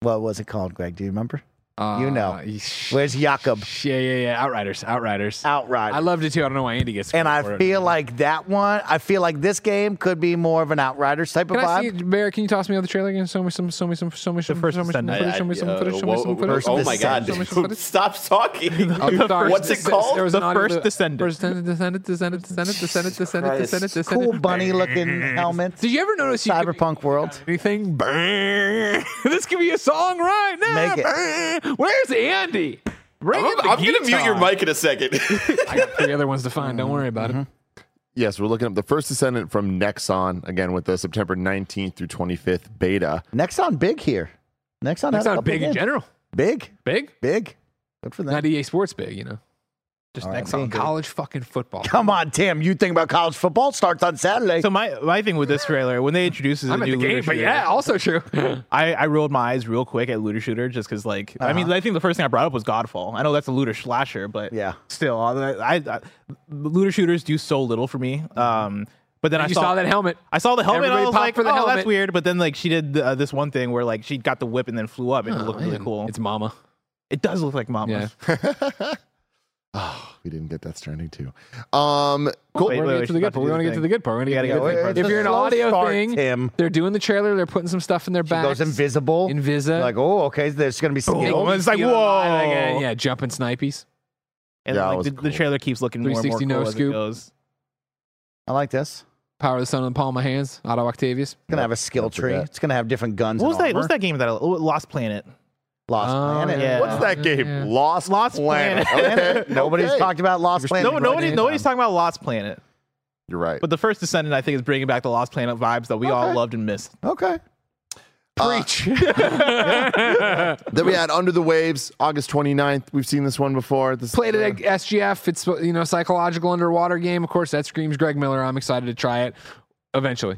What was it called, Greg? Do you remember? You know. Uh, Where's Jakob? Yeah, yeah, yeah. Outriders. Outriders. Outright. I loved it too. I don't know why Andy gets. and I for it. feel like that one. I feel like this game could be more of an Outriders type Can of I vibe. see, Bear? Can you toss me on the trailer again? Show me some. Show me some. Show me some. first show me some Descendant. footage. Show me some Uh, footage. Show me whoa, some footage. oh my god, Show me some footage. stop talking. I'm [LAUGHS] sorry. What's it There- called? there was The an audio- first Descendant. First descendant, descendant, descendant, descendant, descendant, descendant, Christ. descendant, descendant. cool bunny looking helmets. Did you ever notice you could be- Cyberpunk world. anything? [LAUGHS] This could be a song right now. Make it. [LAUGHS] Where's Andy? Bring I'm, I'm gonna mute your mic in a second. [LAUGHS] I got three other ones to find. Don't worry about it. Mm-hmm. Yes, we're looking up the First Descendant from Nexon, again, with the September 19th through 25th beta. Nexon big here. Nexon That's had a not big in general. Big, Big. big. Good for them. Not EA Sports big, you know. Just All right, next on being good. college fucking football. Come on, Tim. You think about college football starts on Saturday. So my my thing with this trailer when they introduce this I'm a in new the game, looter but shooter, yeah, also true. [LAUGHS] I, I rolled my eyes real quick at looter shooter just because like I mean I think the first thing I brought up was Godfall. I know that's a looter slasher, but Yeah. still I, I, I looter shooters do so little for me. Um, but then I you saw, saw that helmet. I saw the helmet. and I was like, for the oh, helmet. that's weird. But then like she did uh, this one thing where like she got the whip and then flew up and it looked really cool. It's Mama. it does look like Mama. Yeah. [LAUGHS] [LAUGHS] Oh, we didn't get that starting too. Um, cool. Wait, We're gonna get to the good part. We do want to get to the good part. We're gonna get to the good part. If you're an audio start, thing, Tim. they're doing the trailer. They're putting some stuff in their She back. goes invisible. Invisa. Like, oh, okay. There's going to be skills. Oh, it's like, whoa. like, uh, yeah, jumping snipies. And Yeah, like was the, the trailer keeps looking more and more 360 cool no as it scoop. goes. I like this. Power of the sun in the palm of my hands. Otto Octavius. It's going to have a skill tree. It's going to have different guns. What and was that? armor. What's that game that I, oh, Lost Planet? Lost Oh, Planet. yeah. What's that game? Yeah. Lost, Lost Planet. Planet. Okay. [LAUGHS] Nobody's Okay. talked about Lost Planet. No, nobody, nobody's some talking about Lost Planet. You're right. But the first Descendant, I think, is bringing back the Lost Planet vibes that we all loved and missed. time. Okay. Preach. [LAUGHS] [LAUGHS] then we had Under the Waves, August 29th. We've seen this one before. This Played it uh, at SGF. It's you know psychological underwater game. Of course, that screams Greg Miller. I'm excited to try it eventually.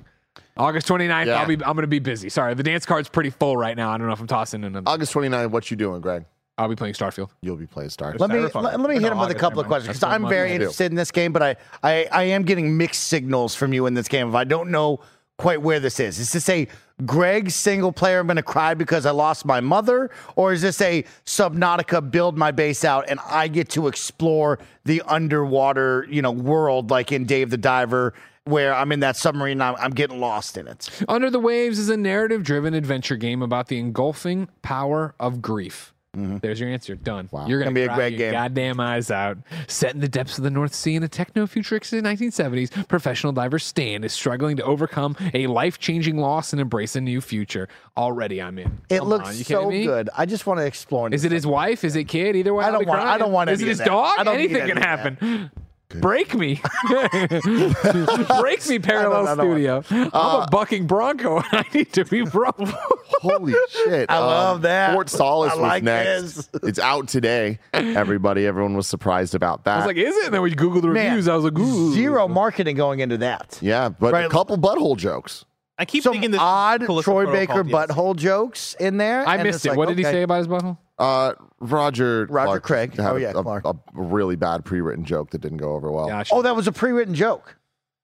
August 29th. Yeah. I'll be. I'm going to be busy. Sorry, the dance card's pretty full right now. I don't know if I'm tossing in. A, August 29th. What you doing, Greg? I'll be playing Starfield. You'll be playing Star. Let me let, let me hit no, him with a couple of questions because I'm very interested in this game, but I, I I am getting mixed signals from you in this game. If I don't know quite where this is, is this a Greg single player? I'm going to cry because I lost my mother, or is this a Subnautica build my base out and I get to explore the underwater you know world like in Dave the Diver? Where I'm in that submarine, and I'm, I'm getting lost in it. Under the Waves is a narrative driven adventure game about the engulfing power of grief. Mm-hmm. There's your answer. Done. Wow. You're gonna, Gonna be a great your game. Goddamn eyes out. Set in the depths of the North Sea in a techno-futuristic 1970s, professional diver Stan is struggling to overcome a life-changing loss and embrace a new future. Already, I'm in. It Come looks on, so good. I just want to explore. Is it his wife? Is it kid? Either way, I don't want- I don't want Is it his dog? I don't need Anything any can of that. happen. Break me. [LAUGHS] Break me, Parallel I don't- Studio. I'm a bucking Bronco and [LAUGHS] I need to be broke. Holy shit. Um, I love that. Fort Solis I was like next. this. It's out today. Everybody, everyone was surprised about that. I was like, is it? And then we Googled the Man, reviews. I was like, ooh. Zero marketing going into that. yeah, but Right. a couple butthole jokes. I keep Some thinking this odd Callisto Troy Protocol Baker DLC. butthole jokes in there. I and missed it's it. like, what did he okay. say about his butthole? Uh, Roger Roger Clark Craig. had Oh, yeah, a, Clark. a really bad pre-written joke that didn't go over well. Gosh. Oh, that was a pre-written joke.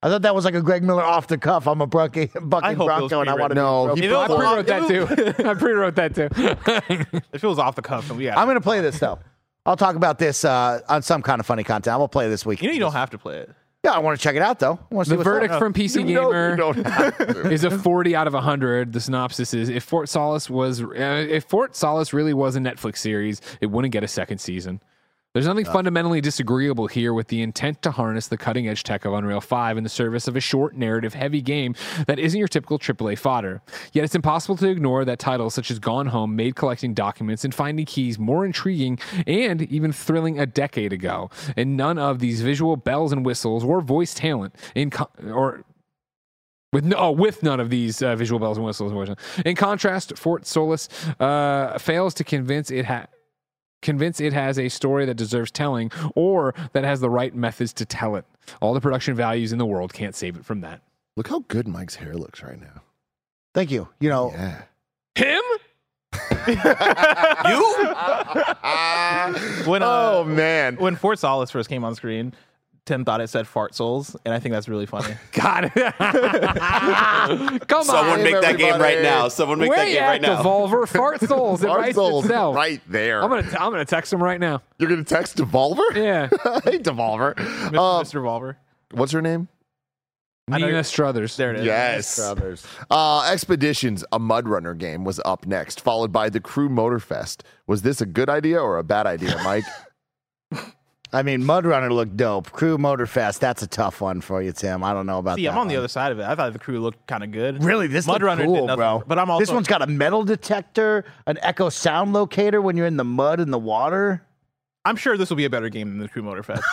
I thought that was like a Greg Miller off the cuff. I'm a bucking, [LAUGHS] bucking hope it was Bronco, and I want to No, be he. I If it was- pre-wrote that too. I pre-wrote that too. [LAUGHS] [LAUGHS] It was off the cuff, then yeah. I'm going to play this though. I'll talk about this uh, on some kind of funny content. I'm going to play this week. you know you don't have to play it. Yeah, I want to check it out though. I want to see the what's verdict up. from PC You know Gamer you don't have to. is a 40 out of 100. The synopsis is if Fort Solis was uh, if Fort Solis really was a Netflix series, it wouldn't get a second season. There's nothing fundamentally disagreeable here with the intent to harness the cutting edge tech of Unreal 5 in the service of a short narrative heavy game that isn't your typical AAA fodder. Yet it's impossible to ignore that titles such as Gone Home made collecting documents and finding keys more intriguing and even thrilling a decade ago. And none of these visual bells and whistles or voice talent in co- or with no, oh, with none of these uh, visual bells and whistles. In contrast, Fort Solis uh, fails to convince it ha- convince it has a story that deserves telling or that has the right methods to tell it. All the production values in the world can't save it from that. Look how good Mike's hair looks right now. Thank you. You know, Yeah. Him? [LAUGHS] [LAUGHS] When, uh, oh man. When Fort Solis first came on screen, Tim thought it said fart souls, and I think that's really funny. [LAUGHS] God. [LAUGHS] Come Someone on. make that game right now. Someone make Where that game at, right now. Devolver? Fart [LAUGHS] Souls. It Our soul's itself. right there. I'm gonna t- I'm gonna text him right now. You're gonna text Devolver? Yeah. hey, Devolver. Mr. Um, Mr. Revolver. what's her name? Nina Struthers. There it is. Yes. brothers. Uh, Expeditions, a Mud Runner game, was up next, followed by the Crew Motorfest. Was this a good idea or a bad idea, Mike? I mean, Mud Runner looked dope. Crew Motorfest, that's a tough one for you, Tim. I don't know about See, that. I'm on the other side of it. I thought the crew looked kind of good. Really, this Mud looked Runner cool, did nothing, bro. But I'm also this one's got a metal detector, an echo sound locator when you're in the mud and the water. I'm sure this will be a better game than the Crew Motorfest.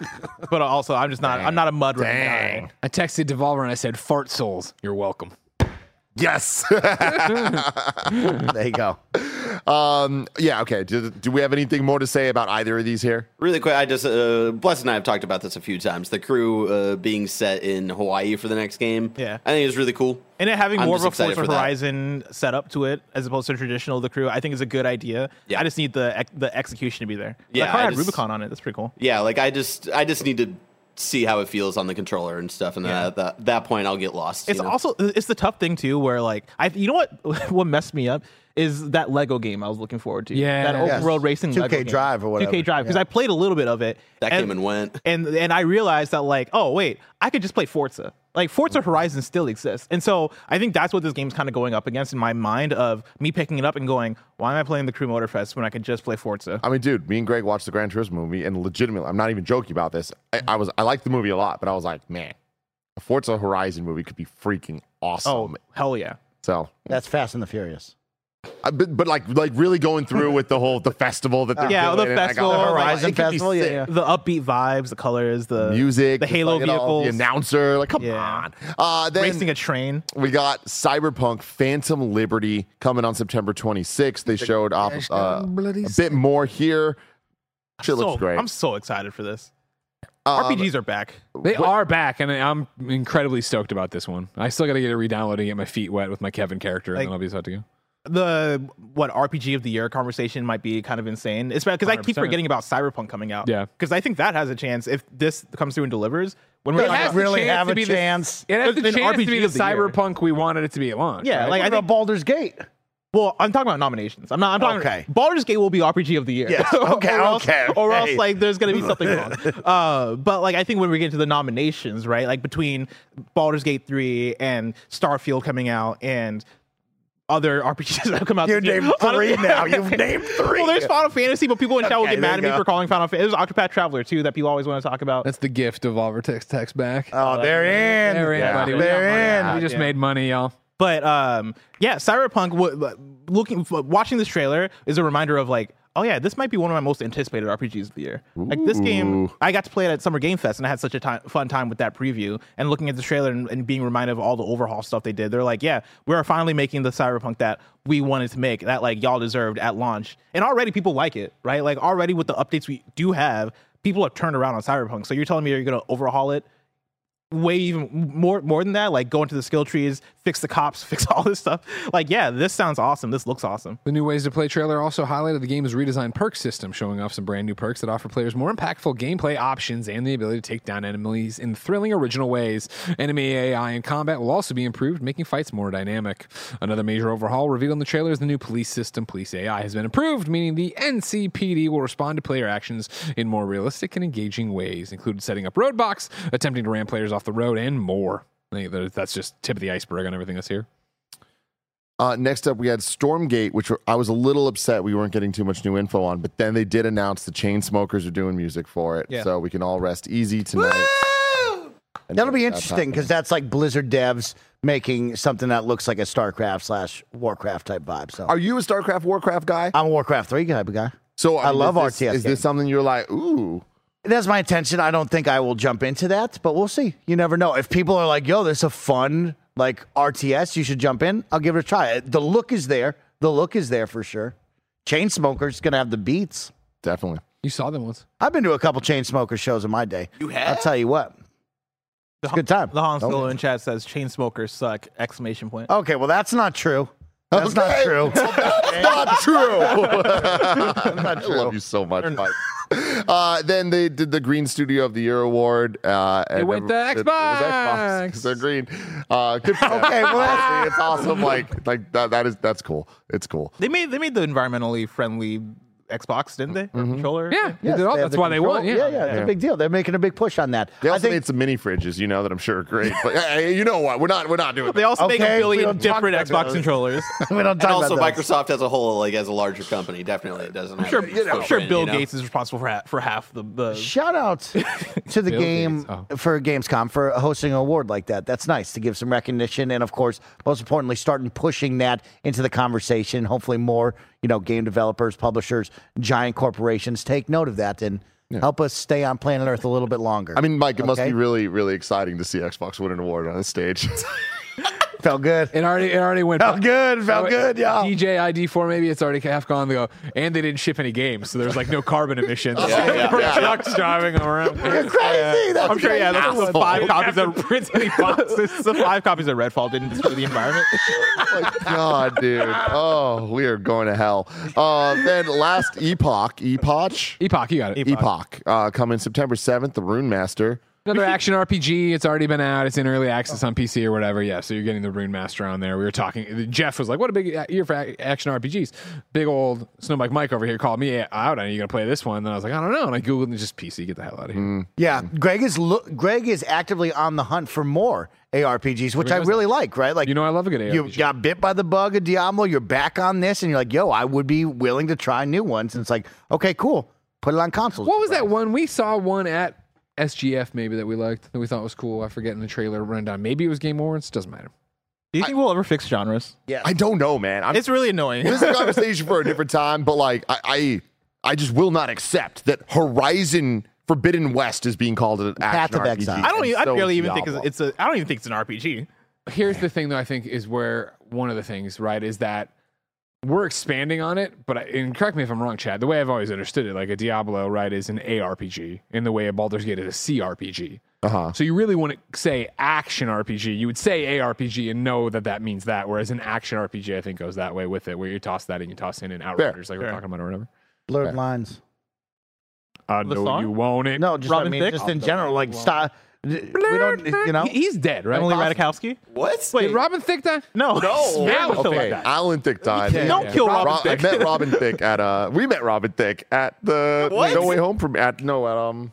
[LAUGHS] but also, I'm just not. I'm not a mud runner guy. I texted Devolver and I said, "Fart Souls, you're welcome." Yes. [LAUGHS] There you go. um, yeah, okay. Do, do we have anything more to say about either of these here? Really quick, I just uh, Bless and I have talked about this a few times. The crew uh, being set in Hawaii for the next game. Yeah. I think it's really cool. And it having I'm more of a excited Forza for that. Horizon setup to it as opposed to traditional the crew, I think is a good idea. Yeah. I just need the ex- the execution to be there. Yeah, the car I had just- Rubicon on it. That's pretty cool. Yeah, like I just I just need to see how it feels on the controller and stuff, and then Yeah. at that, that point I'll get lost. It's you know? also it's the tough thing too, where like I you know what [LAUGHS] what messed me up is that Lego game I was looking forward to. Yeah. that open Yes. world racing 2K Lego game. Drive or whatever. 2K Drive because Yeah. I played a little bit of it. that came and went. and and I realized that like oh wait I could just play Forza like Forza Horizon still exists and so I think that's what this game's kind of going up against in my mind of me picking it up and going why am I playing the Crew Motorfest when I could just play Forza I mean, dude, me and Greg watched the Gran Turismo movie, and legitimately, I'm not even joking about this. I, I was, I liked the movie a lot, but I was like, man, a Forza Horizon movie could be freaking awesome. oh hell yeah So, That's Fast and the Furious. I, but, but like, like really going through with the whole the festival that they're Yeah, doing, the festival, the Horizon it could be Festival, yeah, yeah. the upbeat vibes the colors the music, the just Halo like it all, vehicles the announcer. Like, come Yeah. on. Uh, then racing a train we got Cyberpunk Phantom Liberty coming on September 26th. They showed off uh, a bit more here. Shit looks great. I'm so excited for this Um, RPGs are back They are back, and I'm incredibly stoked about this one. I still got to get it re-downloaded and get my feet wet with my Kevin character, Like- and then I'll be set to go. The what RPG of the year conversation might be kind of insane. It's because I keep 100%. forgetting about Cyberpunk coming out. Yeah. because I think that has a chance if this comes through and delivers. When we're It talking has about, really chance have to a be the- chance. It has the An chance to RPG be the of the year. cyberpunk we wanted it to be at launch. yeah, right? like I What about think. Baldur's Gate? Well, I'm talking about nominations. I'm not. I'm talking. Okay. Baldur's Gate will be RPG of the year. Yes, [LAUGHS] okay, or else, okay, Or else, like, there's gonna be something [LAUGHS] wrong. Uh, but like, I think when we get to the nominations, right? Like between Baldur's Gate three and Starfield coming out and other RPGs that have come out. You this year. named [LAUGHS] three Honestly- now. You've [LAUGHS] named three. Well, there's Final Fantasy, but people in chat will get mad at me go. for calling Final Fantasy. There's Octopath Traveler too that people always want to talk about. That's the gift of Oliver text text back. Oh, they're in. They're in, Yeah. buddy. We They're got money. in. We just Yeah. made money, y'all. But um, yeah, Cyberpunk. w- Looking, watching this trailer is a reminder of like oh yeah, this might be one of my most anticipated RPGs of the year. Like this game, I got to play it at Summer Game Fest, and I had such a time, fun time with that preview. And looking at the trailer and, and being reminded of all the overhaul stuff they did, they're like, yeah, we're finally making the cyberpunk that we wanted to make, that like y'all deserved at launch. And already people like it, right? Like already with the updates we do have, people have turned around on cyberpunk. So you're telling me you're gonna overhaul it? way even more more than that like go into the skill trees fix the cops [LAUGHS] fix all this stuff like yeah this sounds awesome this looks awesome The new ways to play trailer also highlighted the game's redesigned perk system, showing off some brand new perks that offer players more impactful gameplay options and the ability to take down enemies in thrilling original ways. Enemy AI and combat will also be improved, making fights more dynamic. Another major overhaul revealed in the trailer is the new police system. Police AI has been improved, meaning the NCPD will respond to player actions in more realistic and engaging ways, including setting up roadblocks, attempting to ram players off the road, and more. I think That's just tip of the iceberg on everything that's here. Uh, next up, we had Stormgate, which I was a little upset we weren't getting too much new info on, but then they did announce the Chainsmokers are doing music for it, Yeah. so we can all rest easy tonight. And That'll be interesting because that's like Blizzard devs making something that looks like a StarCraft slash Warcraft type vibe. So Are you a StarCraft Warcraft guy? I'm a Warcraft three type guy. So I mean, love is this, RTS Is games. this something you're like, ooh? That's my intention. I don't think I will jump into that, but we'll see. You never know. If people are like, "Yo, this is a fun like RTS, you should jump in," I'll give it a try. The look is there. The look is there for sure. Chainsmokers gonna have the beats. Definitely. You saw them once. I've been to a couple chain Chainsmokers shows in my day. You have? I'll tell you what. It's a good time. the Han Solo in chat says chain smokers suck exclamation point Okay, well that's not true. That's not Okay. true. [LAUGHS] Not true. [LAUGHS] not [LAUGHS] I love you so much, Mike. Uh, then they did the Green Studio of the Year award. Uh, and went to it- it was Xbox Xbox. 'cause they're green. Uh, good for. Okay, well, that's- Honestly, it's awesome. Like, like that, that is that's cool. It's cool. they made they made the environmentally friendly xbox didn't they Or controller Yeah, Yes, they all- they that's the why they control. won. Yeah, yeah, yeah, it's a big deal. They're making a big push on that. They I also think made some mini fridges, you know, that I'm sure are great. But uh, hey, you know what? We're not we're not doing. they that. also make a billion different xbox those. controllers [LAUGHS] we don't And talk also, about those. Microsoft as a whole, like as a larger company, definitely it doesn't. i'm sure, a big I'm sure footprint, bill you know? gates is responsible for half, for half the, the Shout out [LAUGHS] to the Bill game oh. for Gamescom for hosting an award like that. That's nice to give some recognition, and of course, most importantly, starting pushing that into the conversation. Hopefully, more you know, game developers, publishers, giant corporations take note of that and help us stay on planet Earth a little bit longer. I mean, Mike, it must be really really exciting to see Xbox win an award on the stage. [LAUGHS] felt good. It already it already went. Felt good. Felt good, y'all. DJ ID four maybe it's already half gone. They go and they didn't ship any games, so there's like no carbon emissions. [LAUGHS] yeah, [LAUGHS] yeah. Trucks driving around. You're crazy. That's I'm sure, yeah, that's crazy. the five copies of to print any boxes. the five copies of Redfall didn't destroy the environment. [LAUGHS] my God, dude. Oh, we are going to hell. Uh, then last Epoch, Epoch, Epoch, you got it. Epoch, uh, coming September 7th, the Rune Master. Another action RPG. It's already been out. It's in early access on PC or whatever. Yeah, so you're getting the Rune Master on there. We were talking. Jeff was like, "What a big year for action RPGs." Big old Snowbike Mike over here called me out. Are you gonna play this one? And then I was like, "I don't know." And I googled and just PC. Get the hell out of here. Mm. Yeah, Greg is lo- Greg is actively on the hunt for more ARPGs, which I knows really like. Right, like You know, I love a good You got bit by the bug of Diablo. You're back on this, and you're like, "Yo, I would be willing to try new ones." And it's like, okay, cool. Put it on consoles. What was that one? We saw one at SGF maybe that we liked that we thought was cool. I forget in the trailer rundown. Maybe it was Game Awards. Doesn't matter. Do you think we'll ever fix genres? Yeah, I don't know, man. I'm, It's really annoying. this is a [LAUGHS] conversation for a different time, but like, I, I, I just will not accept that Horizon Forbidden West is being called an Path action of RPG. Exile. I don't. Even, I So barely even think Diablo. it's, it's a. I don't even think it's an RPG. Here's the thing, though. I think is where one of the things, right, is that we're expanding on it. But I, and correct me if I'm wrong, Chad. The way I've always understood it, like a Diablo, right, is an ARPG, in the way a Baldur's Gate is a CRPG. Uh-huh. So you really want to say action RPG. You would say ARPG and know that that means that. Whereas an action RPG, I think, goes that way with it, where you toss that and you toss in an Outriders, like we're talking about or whatever. blurred lines. I The know song? you want it. No, just Robin I mean, Thicke? just in general, like stop. We don't, you know. He's dead, right? Emily Poss- Ratajkowski. What? Wait, Did Robin Thicke die? no, No. [LAUGHS] Yeah, Alan okay. Thicke. Alan Thicke died. Yeah, Don't yeah. kill Robin Ro- I met Robin Thicke at uh we met Robin Thicke at the [LAUGHS] What? No Way Home from at no at um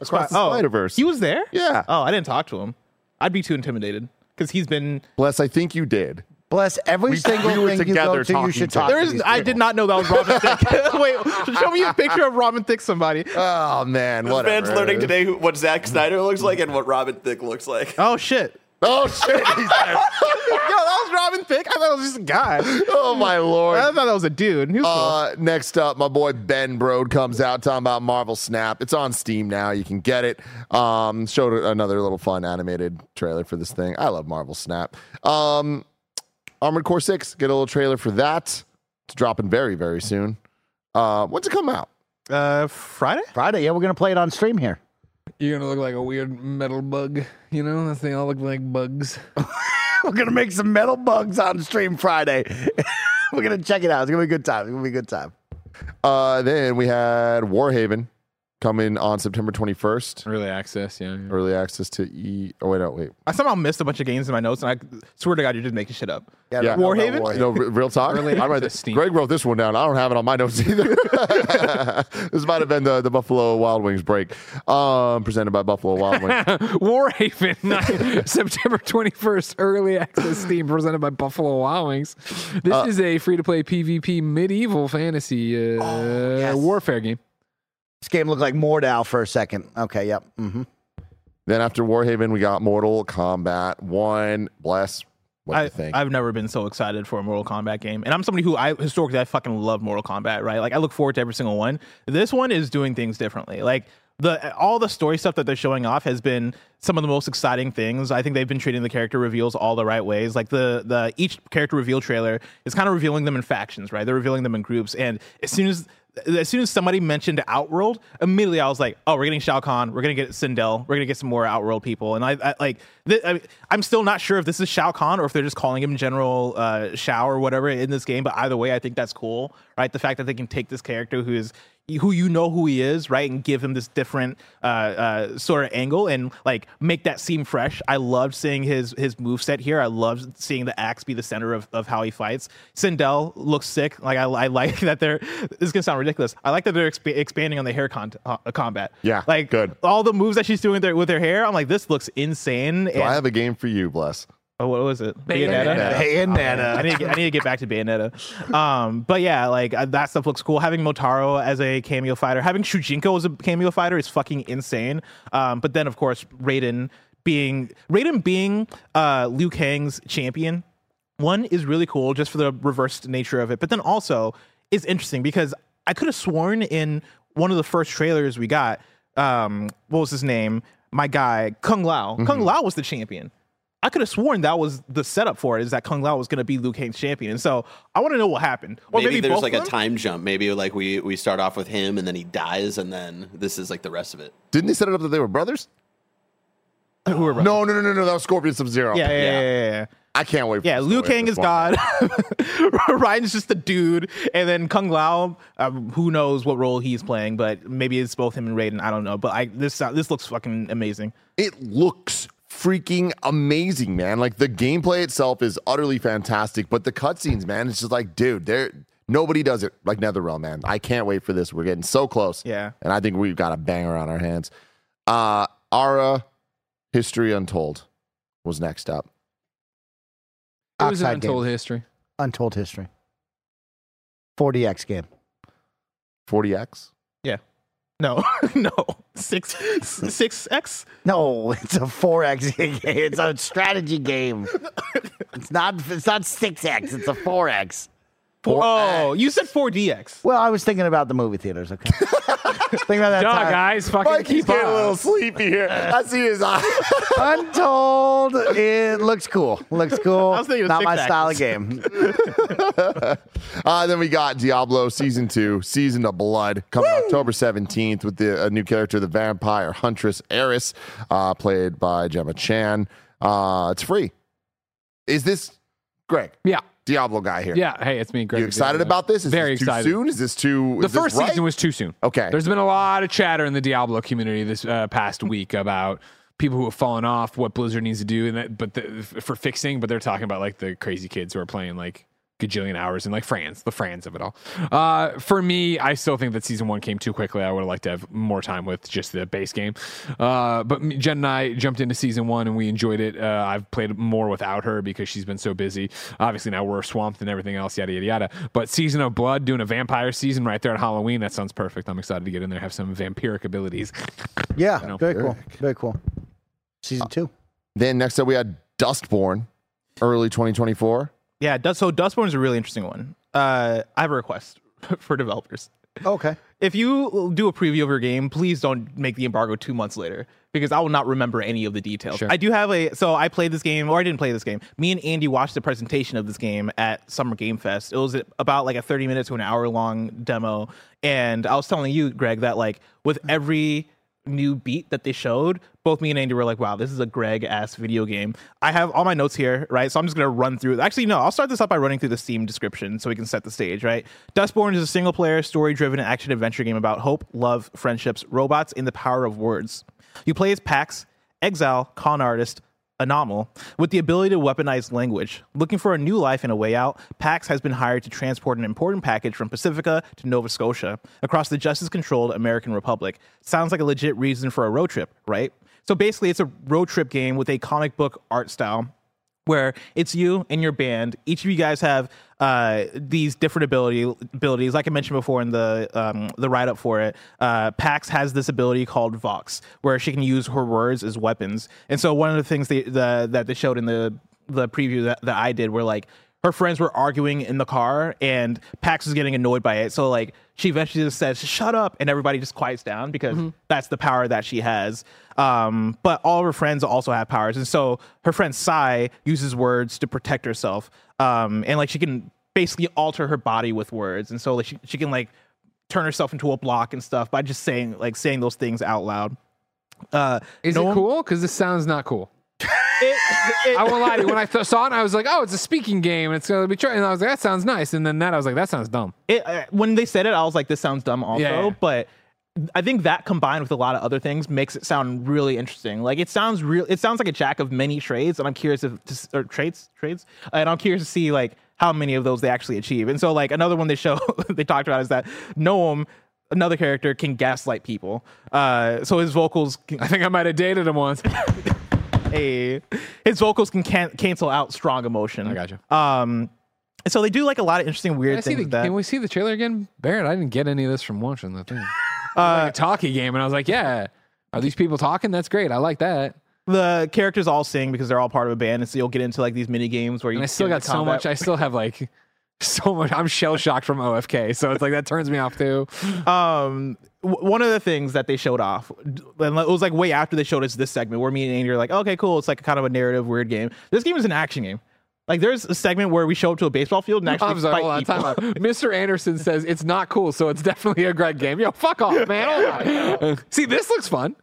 across the Oh, Spider Verse. He was there. Yeah. Oh, I didn't talk to him. I'd be too intimidated because he's been. Bless, I think you did. Bless every We- single we were thing you go together to. You should to talk. There to I people. did not know that was Robin Thicke. [LAUGHS] [LAUGHS] Wait, show me a picture of Robin Thicke. Somebody. [LAUGHS] Oh man, This whatever. man's learning today who, what Zack Snyder looks like and what Robin Thicke looks like. Oh shit. Oh shit! He's dead. Yo, that was Robin Thicke. I thought it was just a guy. oh my lord! I thought that was a dude. He was cool. Uh, next up, my boy Ben Brode comes out talking about Marvel Snap. It's on Steam now. You can get it. Um, showed another little fun animated trailer for this thing. I love Marvel Snap. Um, Armored Core 6, get a little trailer for that. It's dropping very, very soon. Uh, when's it come out? Uh, Friday? Friday, yeah, we're gonna play it on stream here. You're gonna look like a weird metal bug. You know, they all look like bugs. [LAUGHS] we're gonna make some metal bugs on stream Friday. [LAUGHS] we're gonna check it out. It's gonna be a good time. It's gonna be a good time. Uh, then we had Warhaven coming on September 21st. Early access, yeah. yeah. Early access to E. Oh, wait, no, wait. I somehow missed a bunch of games in my notes, and I swear to God, you're just making shit up. Yeah, yeah. Warhaven? No, no, re- real talk. Early I read this. Steam. Greg wrote this one down. I don't have it on my notes either. [LAUGHS] [LAUGHS] this might have been the, the Buffalo Wild Wings break, um, presented by Buffalo Wild Wings. [LAUGHS] Warhaven, September 21st, early access Steam, presented by Buffalo Wild Wings. This Uh, is a free to play PvP medieval fantasy uh, yes. warfare game. This game looked like Mordhau for a second. Okay, yep. Mm-hmm. then after Warhaven, we got Mortal Kombat One. Bless. What do I, you think? I've never been so excited for a Mortal Kombat game, and I'm somebody who I historically I fucking love Mortal Kombat. Right, like I look forward to every single one. This one is doing things differently. Like the all the story stuff that they're showing off has been some of the most exciting things. I think they've been treating the character reveals all the right ways. Like the the each character reveal trailer is kind of revealing them in factions. Right, they're revealing them in groups, and as soon as as soon as somebody mentioned Outworld, immediately I was like, "Oh, we're getting Shao Kahn. We're gonna get Sindel. We're gonna get some more Outworld people." And I, I like, th- I, I'm still not sure if this is Shao Kahn or if they're just calling him General uh, Shao or whatever in this game. But either way, I think that's cool, right? The fact that they can take this character who is who you know who he is, right, and give him this different uh, uh, sort of angle and like make that seem fresh. I loved seeing his his move set here. I loved seeing the axe be the center of, of how he fights. Sindel looks sick. Like I, I like [LAUGHS] that they're. This is gonna sound ridiculous. I like that they're exp- expanding on the hair con- uh, combat. Yeah, like good. All the moves that she's doing with her, with her hair, I'm like, this looks insane. So And- I have a game for you, Bless. Oh, what was it? Bayonetta. Bayonetta. I need, to get, I need to get back to Bayonetta. Um, but yeah, like uh, that stuff looks cool. Having Motaro as a cameo fighter, having Shujinko as a cameo fighter is fucking insane. Um, but then of course Raiden being Raiden being uh, Liu Kang's champion, one is really cool just for the reversed nature of it. But then also is interesting because I could have sworn in one of the first trailers we got, um, what was his name? My guy Kung Lao. Kung Lao was the champion. I could have sworn that was the setup for it. Is that Kung Lao was going to be Liu Kang's champion, and so I want to know what happened. Or maybe, maybe, there's like a time jump. Maybe like we we start off with him and then he dies, and then this is like the rest of it. Didn't they set it up that they were brothers? Who were No, no, no, no, no. That was Scorpion Sub Zero. Yeah, yeah, yeah, yeah. yeah. I can't wait. Yeah, the Liu Kang is. God. [LAUGHS] Ryan's just a dude, and then Kung Lao. Um, who knows what role he's playing? But maybe it's both him and Raiden. I don't know. But I this sound- this looks fucking amazing. It looks freaking amazing, man. Like the gameplay itself is utterly fantastic, but the cutscenes, man, it's just like, dude, there nobody does it like NetherRealm, man. I can't wait for this. We're getting so close. Yeah. And I think we've got a banger on our hands. Uh Ara History Untold was next up. It was an untold game. history. Untold history. 40x game. 40X. Yeah. No, [LAUGHS] no. Six six X. No, it's a 4x. [LAUGHS] It's a strategy game. It's not it's not 6x, it's a 4x. Oh, you said four DX. Well, I was thinking about the movie theaters, okay? [LAUGHS] Think about that Duh, time. guys, fucking Mikey's keep getting a little sleepy here. I see his eye. [LAUGHS] Untold. It looks cool. Looks cool. I was thinking Not six my style of game. [LAUGHS] Uh, then we got Diablo Season 2, Season of Blood, coming October 17th with the a new character, the vampire huntress Erys, uh, played by Gemma Chan. Uh, it's free. Is this Greg? Yeah. Diablo guy here. Yeah. Hey, it's me, Greg. You excited Yeah. about this? Is Very this too excited. soon? Is this too? The is this first right? season was too soon. Okay. There's been a lot of chatter in the Diablo community this uh, past week about people who have fallen off, what Blizzard needs to do, and that, but the, for fixing. But they're talking about like the crazy kids who are playing like gajillion hours in like France, the Franz of it all. Uh, for me, I still think that season one came too quickly. I would have liked to have more time with just the base game. Uh, but Jen and I jumped into season one and we enjoyed it. Uh, I've played more without her because she's been so busy. Obviously now we're swamped and everything else, yada yada yada. But season of blood, doing a vampire season right there at Halloween, that sounds perfect. I'm excited to get in there, have some vampiric abilities. Yeah, know, very cool. Very cool. Season two. Then next up we had Dustborn, early 2024. Yeah, Dust- so Dustborn is a really interesting one. Uh, I have a request [LAUGHS] for developers. Okay. If you do a preview of your game, please don't make the embargo two months later because I will not remember any of the details. Sure. I do have a so I played this game or I didn't play this game. Me and Andy watched the presentation of this game at Summer Game Fest. It was about like a 30 minutes to an hour long demo and I was telling you Greg that like with every new beat that they showed, both me and Andy were like, wow, this is a Greg ass video game. I have all my notes here, right? So I'm just gonna run through. Actually, no, I'll start this up by running through the Steam description so we can set the stage, right? Dustborn is a single player, story driven action adventure game about hope, love, friendships, robots, and the power of words. You play as Pax, exile, con artist, Anomal, with the ability to weaponize language. Looking for a new life and a way out, Pax has been hired to transport an important package from Pacifica to Nova Scotia across the justice controlled American Republic. Sounds like a legit reason for a road trip, right? So basically, it's a road trip game with a comic book art style where it's you and your band. Each of you guys have uh, these different ability abilities. Like I mentioned before in the um, the write up for it, uh, Pax has this ability called Vox, where she can use her words as weapons. And so one of the things they, the, that they showed in the the preview that, that I did were like her friends were arguing in the car and Pax was getting annoyed by it. So like she eventually just says, shut up. And everybody just quiets down because that's the power that she has. Um, but all of her friends also have powers. And so her friend Sai uses words to protect herself. Um, and like she can basically alter her body with words. And so like she, she can like turn herself into a block and stuff by just saying like saying those things out loud. Uh, Is no it cool? Because this sounds not cool. It- it- I won't lie to you. When I th- saw it, I was like, "Oh, it's a speaking game, and it's gonna be." Tr-. And I was like, "That sounds nice." And then that, I was like, "That sounds dumb." it, uh, when they said it, I was like, this sounds dumb also. Yeah, yeah. But I think that combined with a lot of other things makes it sound really interesting. Like it sounds real. It sounds like a jack of many trades, and I'm curious if to, or trades trades, and I'm curious to see like how many of those they actually achieve. And so like another one they show [LAUGHS] they talked about is that Noam. Another character can gaslight people, uh, so his vocals can, I think I might have dated him once. [LAUGHS] a his vocals can, can cancel out strong emotion. I gotcha. Um, and so they do like a lot of interesting Can, I weird see things. the, with that. can we see the trailer again, Barrett? I didn't get any of this from watching the thing. [LAUGHS] Uh, like a talkie game, and I was like, "Yeah, are these people talking? That's great. I like that." the characters all sing because they're all part of a band, and so you'll get into like these mini games where you. And I still got so much. I still have like so much. I'm shell shocked from OFK, so it's like that turns me off too. um, w- one of the things that they showed off, and it was like way after they showed us this segment where me and Andy are like, okay, cool. It's like kind of a narrative weird game. This game is an action game. Like there's a segment where we show up to a baseball field and actually I'm sorry, fight hold on, people. [LAUGHS] Mr. Anderson says it's not cool, so it's definitely a Greg game. Yo, fuck off, man. Hold. [LAUGHS] See, this looks fun.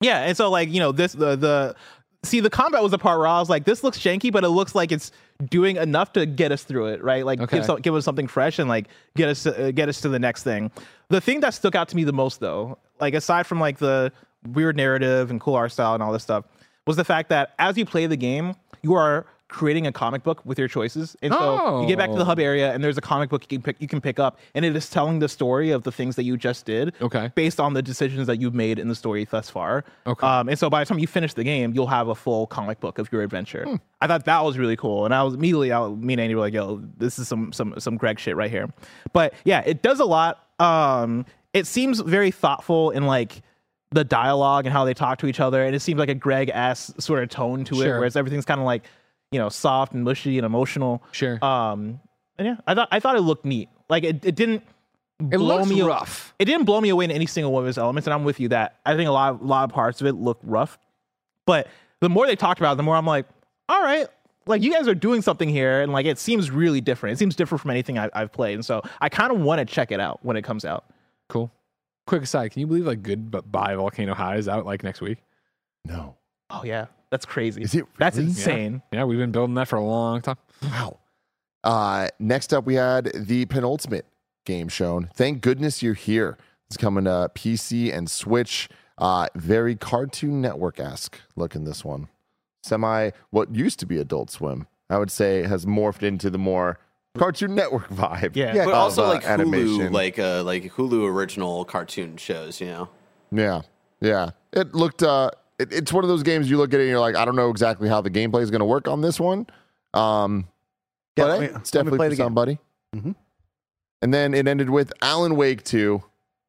Yeah, and so like you know this the the see the combat was the part where I was like, this looks janky, but it looks like it's doing enough to get us through it, right? Like Okay. give, some, give us something fresh and like get us uh, get us to the next thing. The thing that stuck out to me the most though, like aside from like the weird narrative and cool art style and all this stuff, was the fact that as you play the game, you are creating a comic book with your choices. And so you get back to the Oh. hub area and there's a comic book you can pick you can pick up and it is telling the story of the things that you just did Okay. based on the decisions that you've made in the story thus far. Okay. Um, and so by the time you finish the game, you'll have a full comic book of your adventure. Hmm. I thought that was really cool, and I was immediately, I, me and Andy were like, "Yo, this is some some some Greg shit right here." But yeah, it does a lot. Um, it seems very thoughtful in like the dialogue and how they talk to each other, and it seems like a Greg ass sort of tone to it, whereas everything's kind of like you know soft and mushy and emotional. Sure. Um, and yeah, I thought I thought it looked neat. Like it, it didn't It blow looks me a- rough. It didn't blow me away in any single one of its elements, and I'm with you that I think a lot of, a lot of parts of it look rough. But the more they talked about it, the more I'm like, all right, like you guys are doing something here, and like it seems really different. It seems different from anything I, I've played, and so I kind of want to check it out when it comes out. Cool. Quick aside, can you believe like good Goodbye Volcano High is out like next week? No. Oh yeah, that's crazy. Is it That's really? insane. Yeah, we've been building that for a long time. Wow. Uh, next up, we had the penultimate game shown. Thank goodness you're here. It's coming to PC and Switch. Uh, very Cartoon Network esque looking this one. Semi what used to be Adult Swim. I would say has morphed into the more Cartoon Network vibe. Yeah. but of, also uh, like Hulu, animation. like uh, like Hulu original cartoon shows. You know, Yeah, yeah. It looked. Uh, it, it's one of those games you look at it and you're like, I don't know exactly how the gameplay is going to work on this one. Um, Yeah, but hey, me- it's definitely for somebody. Mhm. And then it ended with Alan Wake 2,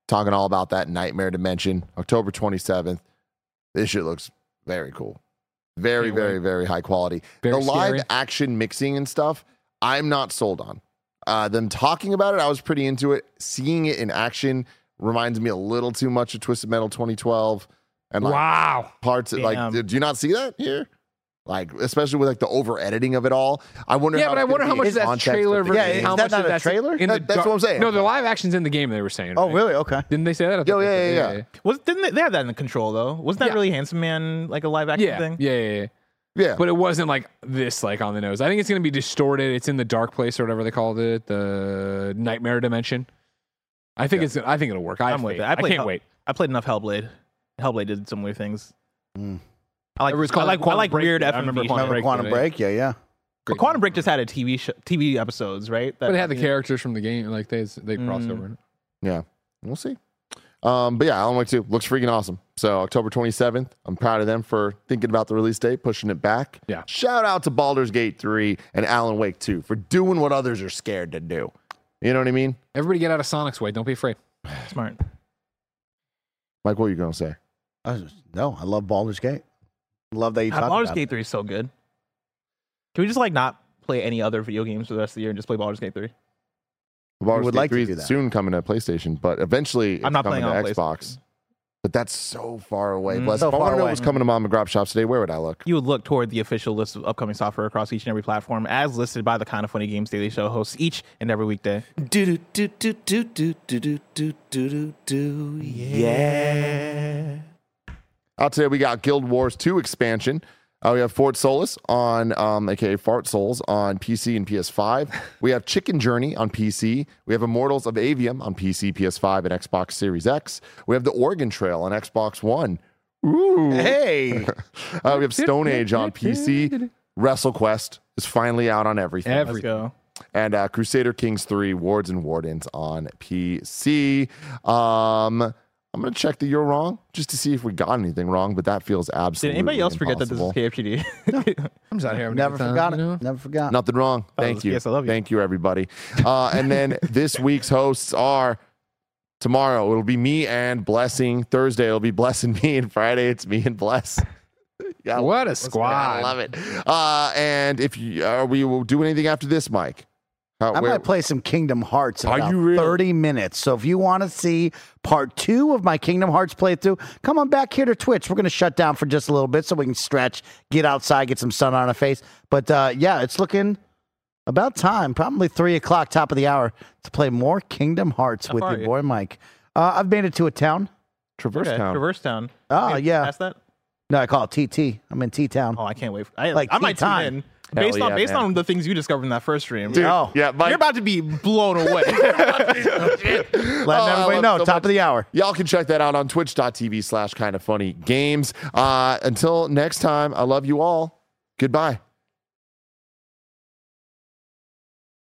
talking all about that nightmare dimension, October 27th. This shit looks very cool. Very, Can't very, wait. very high quality. Very the live scary. action mixing and stuff, I'm not sold on. Uh, them talking about it, I was pretty into it. Seeing it in action reminds me a little too much of Twisted Metal 2012. And like wow. parts like Damn. did you not see that here? Like especially with like the over editing of it all. I wonder. Yeah, how but I wonder how much in of that context trailer with the version. Yeah, how that much not of a that's trailer? In That- the that's what I'm saying. No, the live action's in the game. They were saying. Oh, right? really? Okay. Didn't they say that? I Yo, thought yeah, yeah, yeah. Was didn't they, they had that in the control though? Wasn't that Yeah. really Handsome Man like a live action Yeah, thing? yeah, yeah, yeah. Yeah, But it wasn't like this, like on the nose. I think it's going to be distorted. It's in the dark place or whatever they called it, the nightmare dimension. I think it's. I think it'll work. I I'm with it. I, I can't Hell- wait. I played enough Hellblade. Hellblade did some weird things. Mm. I like. Everyone's I like. it I like Break, weird though. I remember. Quantum Remember Break Quantum today. Break? Yeah, yeah. But Quantum Break just had a TV sh- TV episodes, right? But it had the yeah. characters from the game, like they they crossed Mm. over. yeah. We'll see. Um, but yeah, Alan Wake 2 looks freaking awesome. So October 27th, I'm proud of them for thinking about the release date, pushing it back. Yeah. Shout out to Baldur's Gate 3 and Alan Wake 2 for doing what others are scared to do. You know what I mean? Everybody get out of Sonic's way. Don't be afraid. [SIGHS] Smart. Mike, what are you gonna say? I was- no, I love Baldur's Gate. Love that you God, talked Baldur's about Gate it. Three is so good. Can we just like not play any other video games for the rest of the year and just play Baldur's Gate Three? Baldur's would Gate like to 3 do is that. soon coming to PlayStation, but eventually it's I'm not coming playing to on Xbox. PlayStation. But that's so far away. Mm. Bless. So if I want far to know away. what's coming to mom and grab shops today, where would I look? You would look toward the official list of upcoming software across each and every platform, as listed by the Kind of Funny Games Daily Show hosts each and every weekday. Do do do do do do do do do do do yeah. Out today, we got Guild Wars 2 expansion. Uh, we have Fort Solis on, um, aka Fart Souls, on PC and PS5. We have Chicken Journey on PC. We have Immortals of Aveum on PC, PS5, and Xbox Series X. We have the Oregon Trail on Xbox One. Ooh. Hey, [LAUGHS] Uh, we have Stone Age on PC. WrestleQuest is finally out on everything. Let's go. and uh, Crusader Kings 3 Wards and Wardens on PC. Um, I'm going to check that you're wrong just to see if we got anything wrong, but that feels absolutely. Did absolutely anybody else forget that this is impossible. KFGD? [LAUGHS] I'm just out here. having a never good time, forgot you it. know? Never forgot. Nothing wrong. Thank was- you. yes, I love you. Thank you, everybody. Uh, and then [LAUGHS] this week's hosts are tomorrow, it'll be me and Blessing. Thursday, it'll be Blessing [LAUGHS] me. And Friday, it's me and Bless. Yeah, What a squad! I love it. Uh, and if you, are we will do anything after this, Mike? How, I where- might play some Kingdom Hearts in Are about you really? 30 minutes. So if you want to see part two of my Kingdom Hearts playthrough, come on back here to Twitch. We're going to shut down for just a little bit so we can stretch, get outside, get some sun on our face. But uh, yeah, it's looking about time, probably three o'clock, top of the hour, to play more Kingdom Hearts How with your you? boy Mike. Uh, I've made it to a town. Traverse Okay, Town. Traverse Town. Oh, Wait, yeah. Past that? No, I call it TT. I'm in T Town. Oh, I can't wait. For, I, Like I might tune tea in time. Based Hell on based man. on the things you discovered in that first stream. Dude, Oh. yeah, Mike. You're about to be blown away. [LAUGHS] [LAUGHS] Letting Oh, everybody know, so top much. of the hour. Y'all can check that out on twitch.tv slash kind of funny games. Uh, until next time, I love you all. Goodbye.